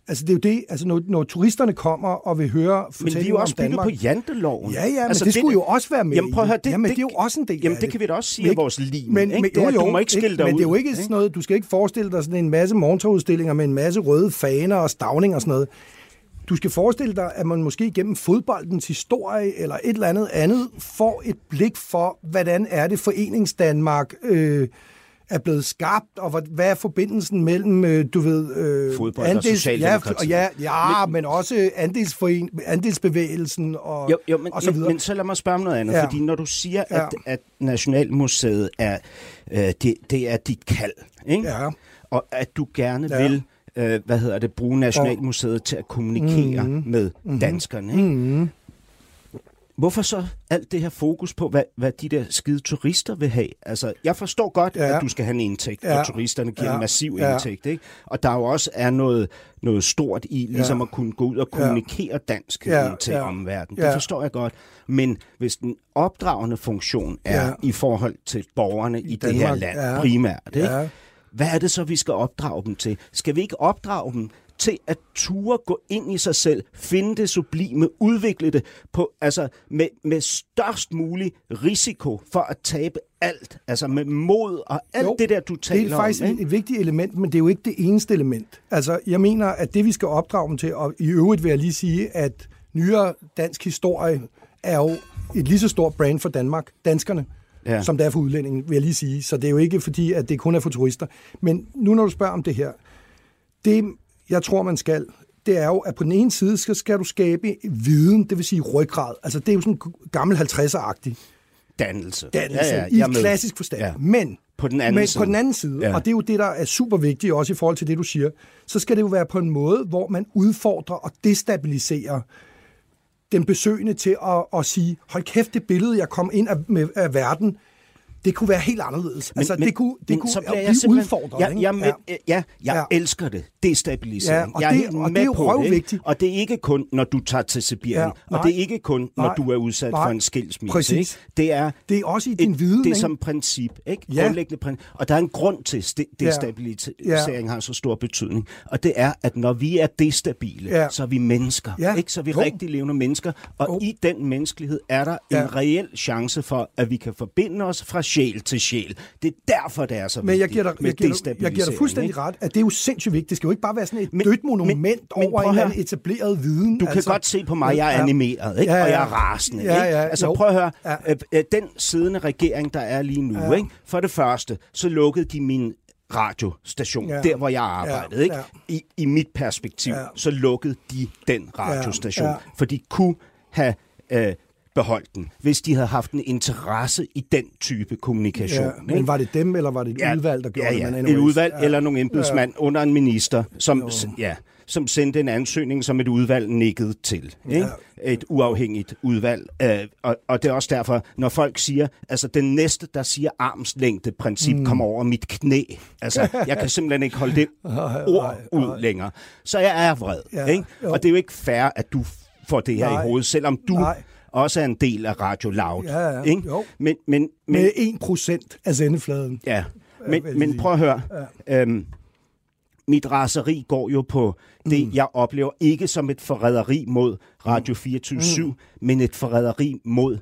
B: Altså, det er jo det, altså, når, når turisterne kommer og vil høre
C: Men vi er jo også
B: om
C: bygget
B: Danmark...
C: på janteloven.
B: Ja, ja, men altså, det, skulle jo også være med.
C: Jamen prøv at høre, det,
B: jamen,
C: det,
B: det er jo også en del
C: Jamen
B: af
C: det kan vi da også sige
B: Men ikke-
C: vores liv.
B: Men,
C: ikke?
B: men,
C: det er,
B: jo, jo,
C: du må ikke skille dig
B: Men det er
C: ud,
B: jo ikke sådan noget, du skal ikke forestille dig sådan en masse morgentogudstillinger med en masse røde faner og stavning og sådan noget. Du skal forestille dig, at man måske gennem fodboldens historie eller et eller andet andet får et blik for, hvordan er det Foreningsdanmark øh, er blevet skabt, og hvad, hvad er forbindelsen mellem, øh, du ved... Øh,
C: Fodbold og Socialdemokratiet.
B: Ja, ja, ja men, men også andelsforen, andelsbevægelsen og,
C: Jo, jo men,
B: og så videre.
C: men, men så lad mig spørge om noget andet, ja. Fordi når du siger,
B: Ja.
C: at, at Nationalmuseet er, øh, det, det er dit kald, ikke?
B: Ja.
C: og at du gerne. Ja. vil øh, hvad hedder det, bruge Nationalmuseet til at kommunikere
B: Mhm.
C: mm-hmm. med mm-hmm. danskerne. Ikke? Mm-hmm. Hvorfor så alt det her fokus på, hvad, hvad de der skide turister vil have? Altså, jeg forstår godt, ja.
B: Ja.
C: at du skal have en indtægt, ja.
B: Ja.
C: og turisterne giver ja.
B: Ja.
C: en massiv
B: Ja.
C: indtægt. Ikke? Og der jo også er noget, noget stort i, ligesom
B: Ja.
C: at kunne gå ud og kommunikere dansk
B: Ja.
C: til
B: Ja.
C: omverdenen. Det
B: Ja.
C: forstår jeg godt. Men hvis den opdragende funktion er
B: Ja.
C: i forhold til borgerne i, I det her land
B: ja.
C: primært, ikke?
B: Ja.
C: Hvad er det så, vi skal opdrage dem til? Skal vi ikke opdrage dem til at ture gå ind i sig selv, finde det sublime, udvikle det på, altså med, med størst mulig risiko for at tabe alt, altså med mod og alt jo, det der, du taler om.
B: Det er faktisk
C: om,
B: et, et vigtigt element, men det er jo ikke det eneste element. Altså, jeg mener, at det vi skal opdrage dem til, og i øvrigt vil jeg lige sige, at nyere dansk historie er jo et lige så stort brand for Danmark, danskerne, ja. som det er for udlændingen, vil jeg lige sige. Så det er jo ikke fordi, at det kun er for turister. Men nu når du spørger om det her, det jeg tror, man skal, det er jo, at på den ene side skal, skal du skabe viden, det vil sige ryggrad. Altså det er jo sådan gammel 50'er-agtig.
C: Dannelse.
B: Dannelse, ja, ja, i klassisk forstand. Ja. Men
C: på den anden
B: men
C: side.
B: på den anden side, ja. og det er jo det, der er super vigtigt, også i forhold til det, du siger, så skal det jo være på en måde, hvor man udfordrer og destabiliserer den besøgende til at, at sige, hold kæft, det billede, jeg kom ind af, med, af verden, det kunne være helt anderledes.
C: Men,
B: altså,
C: men,
B: det kunne, det
C: men,
B: kunne
C: så
B: blive
C: jeg
B: udfordret.
C: Ja, ja, men, ja. ja, jeg ja. elsker det. Destabilisering.
B: Ja, og
C: jeg er
B: det-
C: helt
B: og
C: med
B: det er jo
C: på det.
B: røvvigtigt.
C: Og det er ikke kun, når du tager til Sibirien.
B: Ja,
C: og det er ikke kun, når
B: Nej.
C: du er udsat
B: Nej.
C: for en skilsmisse.
B: Præcis.
C: Ikke? Det er
B: Det er også i din
C: et,
B: viden,
C: Det er
B: ikke?
C: som princip. Ikke?
B: Ja.
C: Grundlæggende princip. Og der er en grund til, at
B: Ja.
C: destabilisering har så stor betydning. Og det er, at når vi er destabile,
B: Ja.
C: så er vi mennesker.
B: Ja.
C: Ikke? Så er vi
B: Jo.
C: rigtig levende mennesker. Og i den menneskelighed er der
B: Ja.
C: en reel chance for, at vi kan forbinde os fra sjæl til sjæl. Det er derfor, det er så
B: Men jeg
C: vigtigt
B: giver, dig,
C: med
B: jeg, giver jeg giver dig fuldstændig
C: ikke?
B: ret, at det er jo sindssygt vigtigt. Det skal jo ikke bare være sådan et
C: Men-
B: dødt monument
C: men- men
B: over
C: prøv
B: en anden etableret viden.
C: Du kan altså, godt se på mig, jeg er
B: Ja.
C: animeret, ikke?
B: Ja,
C: og
B: ja.
C: jeg er rasende.
B: Ja,
C: ikke?
B: ja,
C: Altså
B: jo.
C: prøv at høre,
B: Ja.
C: øh, øh, den siddende regering, der er lige nu,
B: Ja.
C: ikke? for det første, så lukkede de min radiostation,
B: Ja.
C: der hvor jeg arbejdede.
B: Ja,
C: Ikke?
B: ja.
C: I, I mit perspektiv,
B: Ja.
C: så lukkede de den radiostation,
B: Ja.
C: for de kunne have øh, beholdt den, hvis de havde haft en interesse i den type kommunikation.
B: Ja,
C: ikke?
B: men var det dem, eller var det et
C: Ja,
B: udvalg, der gjorde
C: ja,
B: det?
C: ja. Et udvalg
B: ja.
C: eller nogle embedsmand ja. under en minister, som, ja, som sendte en ansøgning, som et udvalg nikkede til. Ikke? Et uafhængigt udvalg. Øh, og, og det er også derfor, når folk siger, altså den næste, der siger armslængde princip, mm. kommer over mit knæ. Altså, jeg kan simpelthen ikke holde det ord ud længere. Så jeg er vred.
B: Ja,
C: ikke?
B: jo.
C: Og det er jo ikke fair, at du får det her
B: Nej.
C: i hovedet, selvom du
B: Nej.
C: Også er en del af Radio Loud.
B: Ja, ja,
C: ikke?
B: jo.
C: Men, men, men,
B: Med 1% af sendefladen.
C: Ja, men, men prøv at høre. Ja. Øhm, mit raseri går jo på det, mm. jeg oplever ikke som et forræderi mod Radio 24 mm. men et forræderi mod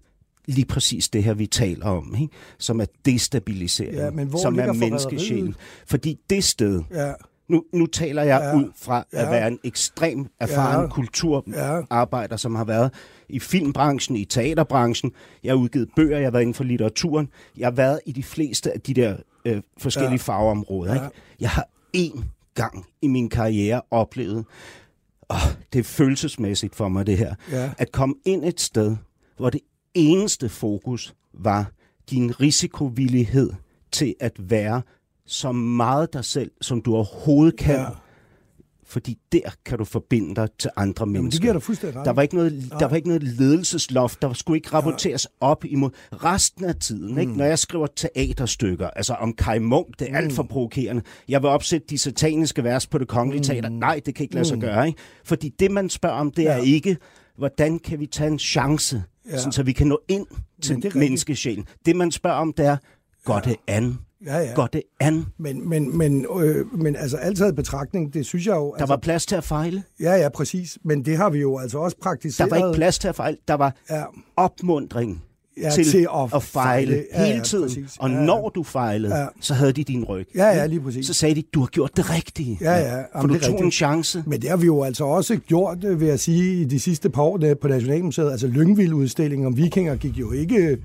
C: lige præcis det her, vi taler om, ikke? som er destabilisering,
B: Ja, men hvor
C: som er menneskesjælen. Fordi det sted,
B: Ja.
C: Nu, nu taler jeg
B: Ja.
C: ud fra at
B: Ja.
C: være en ekstrem erfaren
B: Ja.
C: kulturarbejder, som har været i filmbranchen, i teaterbranchen. Jeg har udgivet bøger, jeg har været inden for litteraturen. Jeg har været i de fleste af de der øh, forskellige
B: Ja.
C: fagområder.
B: Ja.
C: Ikke? Jeg har én gang i min karriere oplevet, og det er følelsesmæssigt for mig det her,
B: Ja.
C: at komme ind et sted, hvor det eneste fokus var din risikovillighed til at være så meget dig selv, som du overhovedet kan.
B: Ja.
C: Ja. Fordi der kan du forbinde dig til andre
B: Jamen,
C: mennesker.
B: det giver dig fuldstændig ret.
C: Der var ikke noget, der var ikke noget ledelsesloft. Der skulle ikke rapporteres op imod resten af tiden. Ikke? Når jeg skriver teaterstykker, altså om Kai Munk, det er alt for provokerende. Jeg vil opsætte de sataniske vers på det kongelige teater. Nej, det kan ikke lade sig gøre. Ikke? Fordi det, man spørger om, det er
B: Ja.
C: ikke, hvordan kan vi tage en chance,
B: Ja.
C: ja. sådan, så vi kan nå ind til
B: er
C: menneskesjælen. Det, man spørger om, det er, går det an?
B: Ja, ja.
C: Går det an?
B: Men, men, men, øh, men altså altid betragtning, det synes jeg jo...
C: Der
B: altså,
C: var plads til at fejle.
B: Ja, ja, præcis. Men det har vi jo altså også
C: Der
B: praktiseret.
C: var ikke plads til at fejle. Der var
B: Ja.
C: opmundring
B: Ja,
C: til,
B: til
C: at,
B: at
C: fejle,
B: fejle. Ja,
C: hele
B: ja,
C: tiden.
B: præcis.
C: Og
B: Ja, ja.
C: når du fejlede,
B: Ja.
C: så havde de din ryg.
B: Ja, ja, lige præcis.
C: Så sagde de, du har gjort det rigtige.
B: Ja, ja.
C: For
B: Jamen,
C: du
B: det er
C: tog en
B: rigtigt.
C: chance.
B: Men det har vi jo altså også gjort, øh, vil jeg sige, i de sidste par år der på Nationalmuseet. Altså Lyngvild-udstillingen om vikinger gik jo ikke,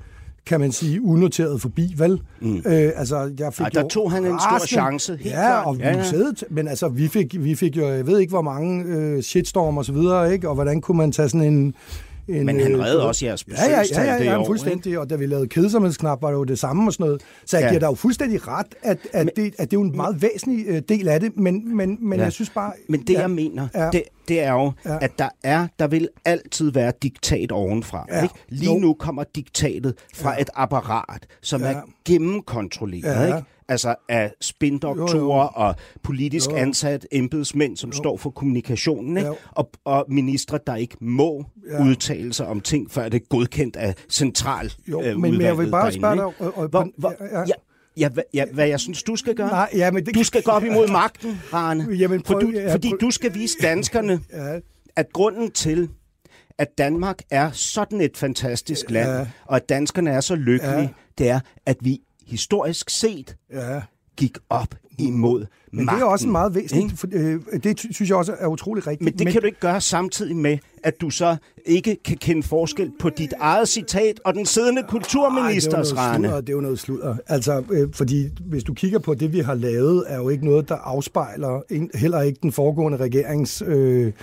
B: kan man sige, unoteret forbi, vel? Mm. Øh, altså, jeg fik
C: Ej, der tog han en stor chance, helt
B: Ja,
C: klart.
B: og
C: Ja, ja.
B: museet, men altså, vi fik, vi fik jo, jeg ved ikke, hvor mange øh, shitstorm og så videre, ikke? Og hvordan kunne man tage sådan en... en
C: Men han
B: øh,
C: reddede også jeres
B: Ja, ja, ja,
C: besøgstal
B: ja,
C: det
B: ja,
C: år,
B: fuldstændig. Og da vi lavede kedsomhedsknap, var det jo det samme og sådan noget. Så jeg
C: Ja.
B: giver dig jo fuldstændig ret, at, at, det, at det er jo en meget væsentlig øh, del af det, men, men, men
C: Ja.
B: jeg synes bare...
C: Men det,
B: ja,
C: jeg mener,
B: Ja.
C: det, det er jo,
B: Ja.
C: at der er, der vil altid være diktat ovenfra.
B: Ja.
C: Ikke? Lige
B: Jo.
C: nu kommer diktatet fra
B: Ja.
C: et apparat, som
B: Ja.
C: er gennemkontrolleret.
B: Ja.
C: Ikke? Altså af spindoktorer
B: Jo, jo.
C: og politisk
B: Jo, jo.
C: ansat embedsmænd, som står for kommunikationen. Ikke?
B: Jo.
C: Og, og ministre, der ikke må
B: Ja.
C: udtale sig om ting, før det er godkendt af central
B: Jo,
C: øh,
B: men, men jeg vil bare
C: derinde,
B: spørge dig... Og, og,
C: Hvor, hvor,
B: ja, ja.
C: ja, hvad, ja, hvad jeg synes, du skal gøre?
B: Nej, ja, men det...
C: Du skal gå op imod magten, Rane.
B: Jamen,
C: For
B: prøv-
C: du,
B: ja,
C: fordi
B: prøv-
C: du skal vise danskerne,
B: Ja,
C: at grunden til, at Danmark er sådan et fantastisk land,
B: Ja.
C: og at danskerne er så lykkelige,
B: Ja.
C: det er, at vi historisk set
B: ja.
C: gik op imod
B: Men
C: magten.
B: det er også en meget væsentligt, for, øh, det synes jeg også er utrolig rigtigt.
C: Men det kan du ikke gøre samtidig med, at du så ikke kan kende forskel på dit eget citat og den siddende kulturministers
B: Ej, det er
C: rane.
B: sludder, det er jo noget sludder. Altså, øh, fordi hvis du kigger på det, vi har lavet, er jo ikke noget, der afspejler en, heller ikke den foregående regerings øh,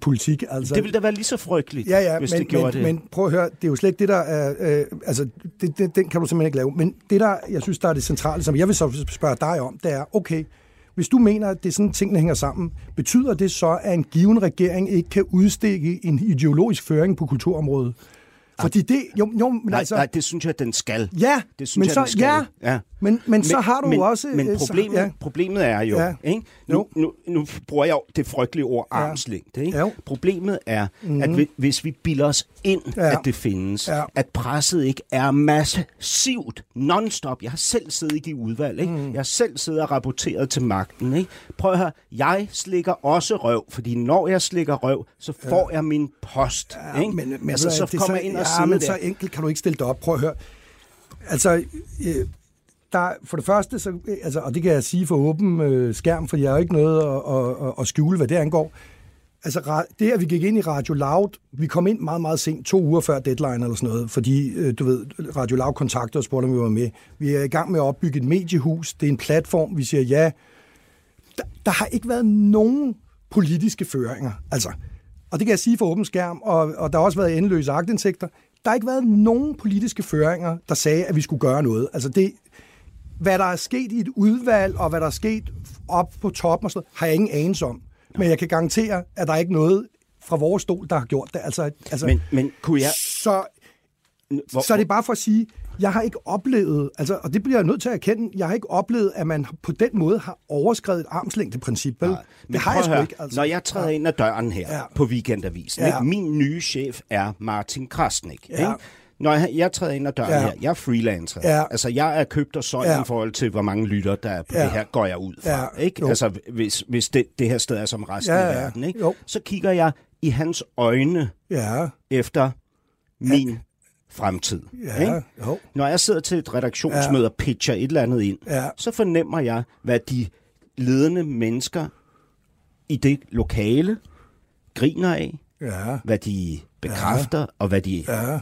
B: politik. Altså,
C: Det ville da være lige så frygteligt,
B: ja, ja,
C: hvis
B: men,
C: det gjorde
B: men,
C: det.
B: men prøv at høre, det er jo slet ikke det, der er... Øh, altså, det, det, den kan du simpelthen ikke lave. Men det, der jeg synes, der er det centrale, som jeg vil så spørge dig om, det er, okay, hvis du mener, at det er sådan, tingene hænger sammen, betyder det så, at en given regering ikke kan udstikke en ideologisk føring på kulturområdet? Fordi det... Jo, jo men
C: nej,
B: altså,
C: nej, det synes jeg, den skal.
B: Ja,
C: det synes
B: men
C: jeg,
B: så,
C: den skal.
B: ja,
C: ja.
B: Men, men, så har du
C: men,
B: også...
C: Men
B: øh,
C: problemet,
B: så,
C: ja. problemet er jo,
B: Ja.
C: ikke? Nu, nu, nu bruger jeg jo det frygtelige ord
B: Ja.
C: armslængde. Ikke?
B: Jo.
C: Problemet er, mm-hmm. at vi, hvis vi bilder os ind,
B: Ja.
C: at det findes,
B: Ja.
C: at presset ikke er massivt, non-stop. Jeg har selv siddet i de udvalg. Ikke? Mm. Jeg har selv siddet og rapporteret til magten. Ikke? Prøv at høre, jeg slikker også røv, fordi når jeg slikker røv, så får jeg min post.
B: Ja,
C: ikke?
B: men, men
C: altså, så
B: er
C: kommer jeg ind og
B: ja, men
C: der.
B: så enkelt kan du ikke stille dig op. Prøv at høre. Altså, øh, der, for det første, så, øh, altså, og det kan jeg sige for åben øh, skærm, for jeg har ikke noget at, at, at, skjule, hvad det angår. Altså, det at vi gik ind i Radio Loud, vi kom ind meget, meget sent, to uger før deadline eller sådan noget, fordi, øh, du ved, Radio Loud kontakter og spurgte, om vi var med. Vi er i gang med at opbygge et mediehus, det er en platform, vi siger ja. Der, der har ikke været nogen politiske føringer, altså. Og det kan jeg sige for åben skærm, og, og der har også været endeløse agtindsigter. Der har ikke været nogen politiske føringer, der sagde, at vi skulle gøre noget. Altså det, hvad der er sket i et udvalg, og hvad der er sket op på toppen og sådan noget, har jeg ingen anelse om. Men jeg kan garantere, at der er ikke noget fra vores stol, der har gjort det. Altså, altså,
C: Men, men kunne jeg...
B: så,
C: Hvor,
B: så er det bare for at sige, jeg har ikke oplevet, altså, og det bliver jeg nødt til at erkende, jeg har ikke oplevet, at man på den måde har overskrevet et armslængdeprincip. Vel?
C: Nej,
B: det har jeg sgu
C: høre,
B: ikke. Altså.
C: Når jeg træder ind ad døren her
B: Ja.
C: på Weekendavisen,
B: Ja.
C: ikke? min nye chef er Martin Krasnik.
B: Ja.
C: Ikke? Når jeg, jeg træder ind ad døren
B: Ja.
C: her, jeg er freelancer.
B: Ja.
C: Altså, jeg er købt og solgt
B: Ja.
C: i forhold til, hvor mange lytter der er på
B: Ja.
C: det her, går jeg ud fra.
B: Ja.
C: Ikke?
B: Jo.
C: Altså, hvis, hvis det, det her sted er som resten
B: Ja,
C: af
B: ja.
C: verden. Ikke?
B: Jo.
C: Så kigger jeg i hans øjne
B: Ja,
C: efter min fremtid.
B: ja,
C: Ikke?
B: jo.
C: Når jeg sidder til et redaktionsmøde og pitcher et eller andet ind,
B: Ja.
C: så fornemmer jeg, hvad de ledende mennesker i det lokale griner af,
B: Ja,
C: hvad de bekræfter, ja. og hvad de
B: ja,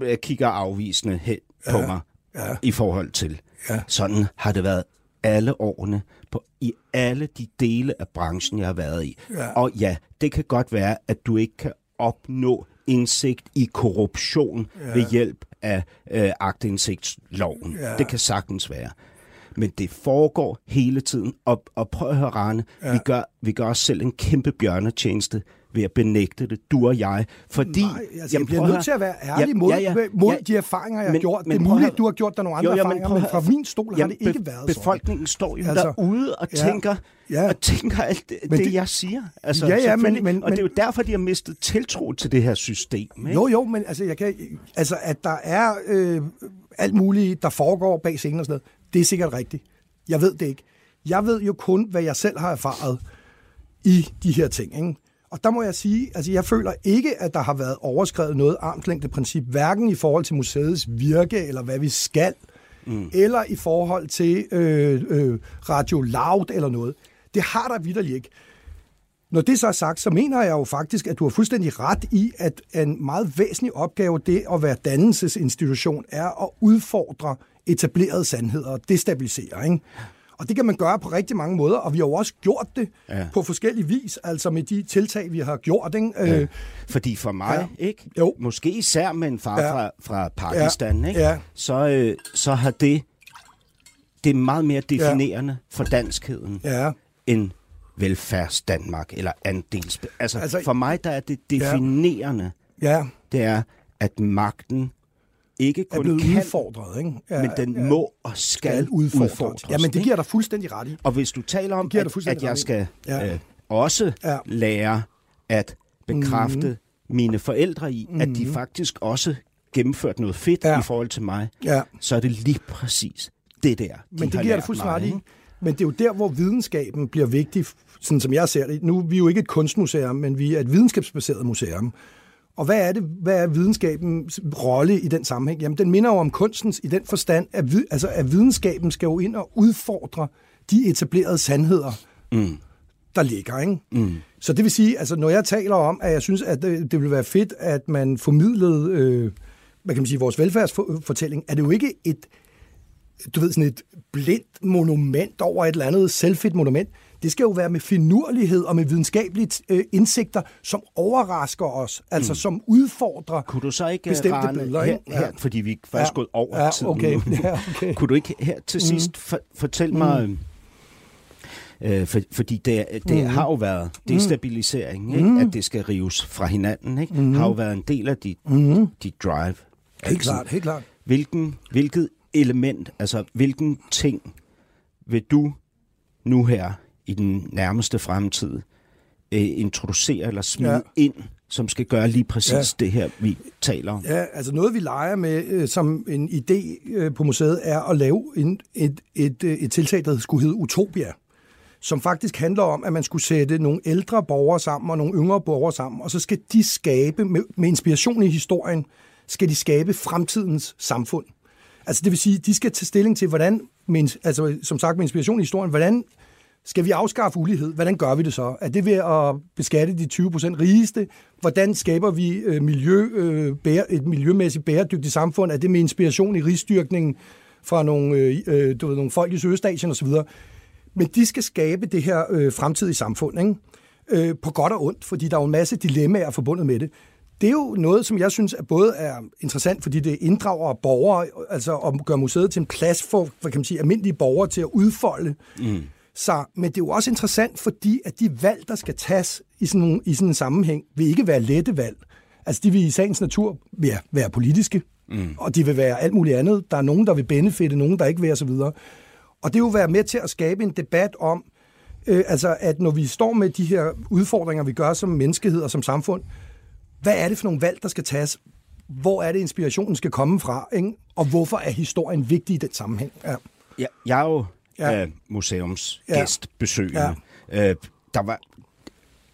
C: ja. kigger afvisende hen på mig
B: ja.
C: i forhold til.
B: Ja.
C: Sådan har det været alle årene på, i alle de dele af branchen, jeg har været i.
B: Ja.
C: Og ja, det kan godt være, at du ikke kan opnå indsigt i korruption ja. ved hjælp af øh, agtindsigtsloven.
B: Ja.
C: Det kan sagtens være. Men det foregår hele tiden. Og, og prøv at høre, Rane, ja. vi, gør, vi gør os selv en kæmpe bjørnetjeneste ved at benægte det, du og jeg. Fordi,
B: Nej, altså, jeg bliver
C: at
B: nødt til at være ærlig mod,
C: ja, ja,
B: mod
C: ja.
B: de erfaringer, jeg har
C: Men-
B: gjort.
C: men
B: det er
C: at
B: muligt,
C: høre-
B: du har gjort dig nogle andre
C: Jo, men
B: erfaringer,
C: at
B: men fra min stol har
C: Jamen,
B: det ikke
C: be-
B: været sådan.
C: Befolkningen står jo
B: Altså,
C: derude og
B: ja,
C: tænker,
B: ja.
C: og tænker alt det, det,
B: det-
C: jeg siger. Altså,
B: Ja, ja, men- men-
C: og det er jo derfor, de har mistet tiltro til det her system. Ikke?
B: Jo, jo, men altså, jeg kan, altså at der er øh, alt muligt, der foregår bag scenen og sådan noget, det er sikkert rigtigt. Jeg ved det ikke. Jeg ved jo kun, hvad jeg selv har erfaret i de her ting. Ikke? Og der må jeg sige, altså jeg føler ikke, at der har været overskrevet noget armslængdeprincip, hverken i forhold til museets virke, eller hvad vi skal, mm. eller i forhold til øh, øh, Radio Loud eller noget. Det har der vidderligt ikke. Når det så er sagt, så mener jeg jo faktisk, at du har fuldstændig ret i, at en meget væsentlig opgave, det at være dannelsesinstitution, er at udfordre etablerede sandheder og destabilisere. Ikke? Og det kan man gøre på rigtig mange måder, og vi har jo også gjort det ja.
C: Ja.
B: på forskellige vis, altså med de tiltag, vi har gjort. Ikke?
C: Ja.
B: Øh,
C: Fordi for mig,
B: Ja.
C: ikke?
B: Jo.
C: måske især med en far
B: Ja.
C: fra, fra Pakistan,
B: Ja.
C: Ikke?
B: Ja.
C: Så, øh, så har det, det er meget mere definerende for danskheden
B: ja,
C: end velfærds Danmark eller andels... Altså,
B: Altså-
C: for mig der er det definerende,
B: ja,
C: det er, at magten ikke
B: er
C: kun
B: blevet
C: kan,
B: udfordret. Ikke? Ja,
C: men den må og skal,
B: skal udfordres.
C: udfordres.
B: Ja, men det giver dig fuldstændig ret i.
C: Og hvis du taler om,
B: Det
C: at, at jeg skal
B: Ja.
C: øh, også
B: Ja.
C: lære at bekræfte mm. mine forældre i, at de faktisk også gennemført noget fedt
B: Ja.
C: ja. i forhold til mig,
B: Ja,
C: så er det lige præcis det der.
B: Men det giver jeg fuldstændig ret i. Men det er jo der, hvor videnskaben bliver vigtig, sådan som jeg ser det. Nu er vi jo ikke et kunstmuseum, men vi er et videnskabsbaseret museum. Og hvad er det? Hvad er videnskabens rolle i den sammenhæng? Jamen, den minder jo om kunstens i den forstand, at, altså, at videnskaben skal jo ind og udfordre de etablerede sandheder, mm. der ligger. Ikke? Mm. Så det vil sige, altså, når jeg taler om, at jeg synes, at det, det vil være fedt, at man formidlede øh, hvad kan man sige, vores velfærdsfortælling, er det jo ikke et, du ved, sådan et blindt monument over et eller andet selvfedt monument. Det skal jo være med finurlighed og med videnskabelige øh, indsigter, som overrasker os, altså mm. som udfordrer
C: Kunne du så ikke
B: bestemte
C: Rane,
B: billeder,
C: her, her, fordi vi er faktisk
B: Ja.
C: gået over
B: Ja,
C: tiden
B: okay.
C: nu.
B: Ja, okay.
C: Kunne du ikke her til sidst for, fortælle mig... Øh, for, fordi det, det mm. har jo været destabilisering, ikke? at det skal rives fra hinanden, ikke? Mm. har jo været en del af dit, mm. dit drive.
B: Helt klart, helt klart.
C: Hvilken, hvilket element, altså hvilken ting vil du nu her i den nærmeste fremtid øh, introducere eller smide
B: Ja.
C: ind, som skal gøre lige præcis
B: Ja.
C: det her, vi taler om?
B: Ja, altså noget, vi leger med øh, som en idé øh, på museet, er at lave en, et, et, øh, et tiltag, der skulle hedde Utopia, som faktisk handler om, at man skulle sætte nogle ældre borgere sammen og nogle yngre borgere sammen, og så skal de skabe, med, med inspiration i historien, skal de skabe fremtidens samfund. Altså det vil sige, de skal tage stilling til, hvordan, med, altså som sagt med inspiration i historien, hvordan skal vi afskaffe ulighed? Hvordan gør vi det så? Er det ved at beskatte de 20 procent rigeste? Hvordan skaber vi øh, miljø, øh, et miljømæssigt bæredygtigt samfund? Er det med inspiration i rigsdyrkningen fra nogle, øh, du ved, nogle folk i Sydøstasien osv.? Men de skal skabe det her øh, fremtidige samfund, ikke? Øh, på godt og ondt, fordi der er jo en masse dilemmaer forbundet med det. Det er jo noget, som jeg synes er både er interessant, fordi det inddrager borgere, altså og gør museet til en plads for, hvad kan man sige, almindelige borgere til at udfolde mm sig. Men det er jo også interessant, fordi at de valg, der skal tages i sådan, nogle, i sådan en sammenhæng, vil ikke være lette valg. Altså de vil i sagens natur ja, være politiske, mm. og de vil være alt muligt andet. Der er nogen, der vil benefitte, nogen, der ikke vil osv. Og det vil være med til at skabe en debat om, øh, altså at når vi står med de her udfordringer, vi gør som menneskehed og som samfund, hvad er det for nogle valg, der skal tages? Hvor er det, inspirationen skal komme fra? Ikke? Og hvorfor er historien vigtig i den sammenhæng? Ja.
C: Jeg, jeg er jo
B: Ja.
C: ja. øh, museumsgæstbesøgende. Ja. Øh, der var,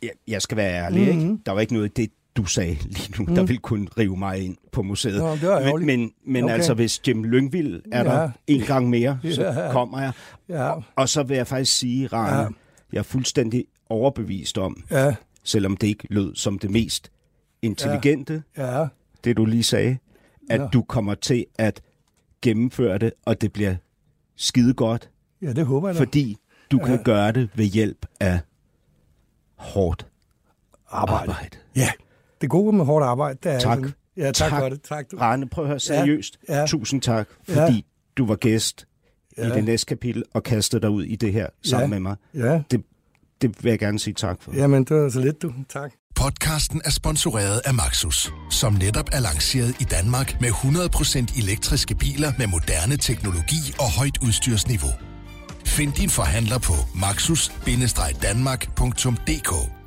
C: jeg, jeg skal være ærlig, mm-hmm. ikke? der var ikke noget af det, du sagde lige nu, mm. der ville kunne rive mig ind på museet.
B: Nå, det
C: men men, men Okay. altså, hvis Jim Lyngvild er
B: Ja.
C: der en gang mere, så
B: Ja.
C: kommer jeg.
B: Ja.
C: Og, og så vil jeg faktisk sige, Rane,
B: Ja.
C: ja. jeg er fuldstændig overbevist om,
B: Ja,
C: selvom det ikke lød som det mest intelligente,
B: ja,
C: det du lige sagde, at
B: Ja.
C: du kommer til at gennemføre det, og det bliver skide godt,
B: ja, det håber jeg da.
C: fordi du kan gøre det ved hjælp af hårdt
B: Arbejde.
C: arbejde.
B: Ja, det gode med hårdt arbejde, det er
C: Tak.
B: sådan- Ja, tak,
C: Tak.
B: for det. Tak. Du.
C: Rane, prøv at høre seriøst.
B: Ja, ja.
C: Tusind tak,
B: Ja.
C: fordi du var gæst
B: Ja.
C: i det næste kapitel og kastede dig ud i det her sammen med mig.
B: Ja,
C: Det, det vil jeg gerne sige tak for.
B: jamen det var så lidt, du. Tak.
D: Podcasten er sponsoreret af Maxus, som netop er lanceret i Danmark med 100% elektriske biler med moderne teknologi og højt udstyrsniveau. Find din forhandler på maxus-danmark.dk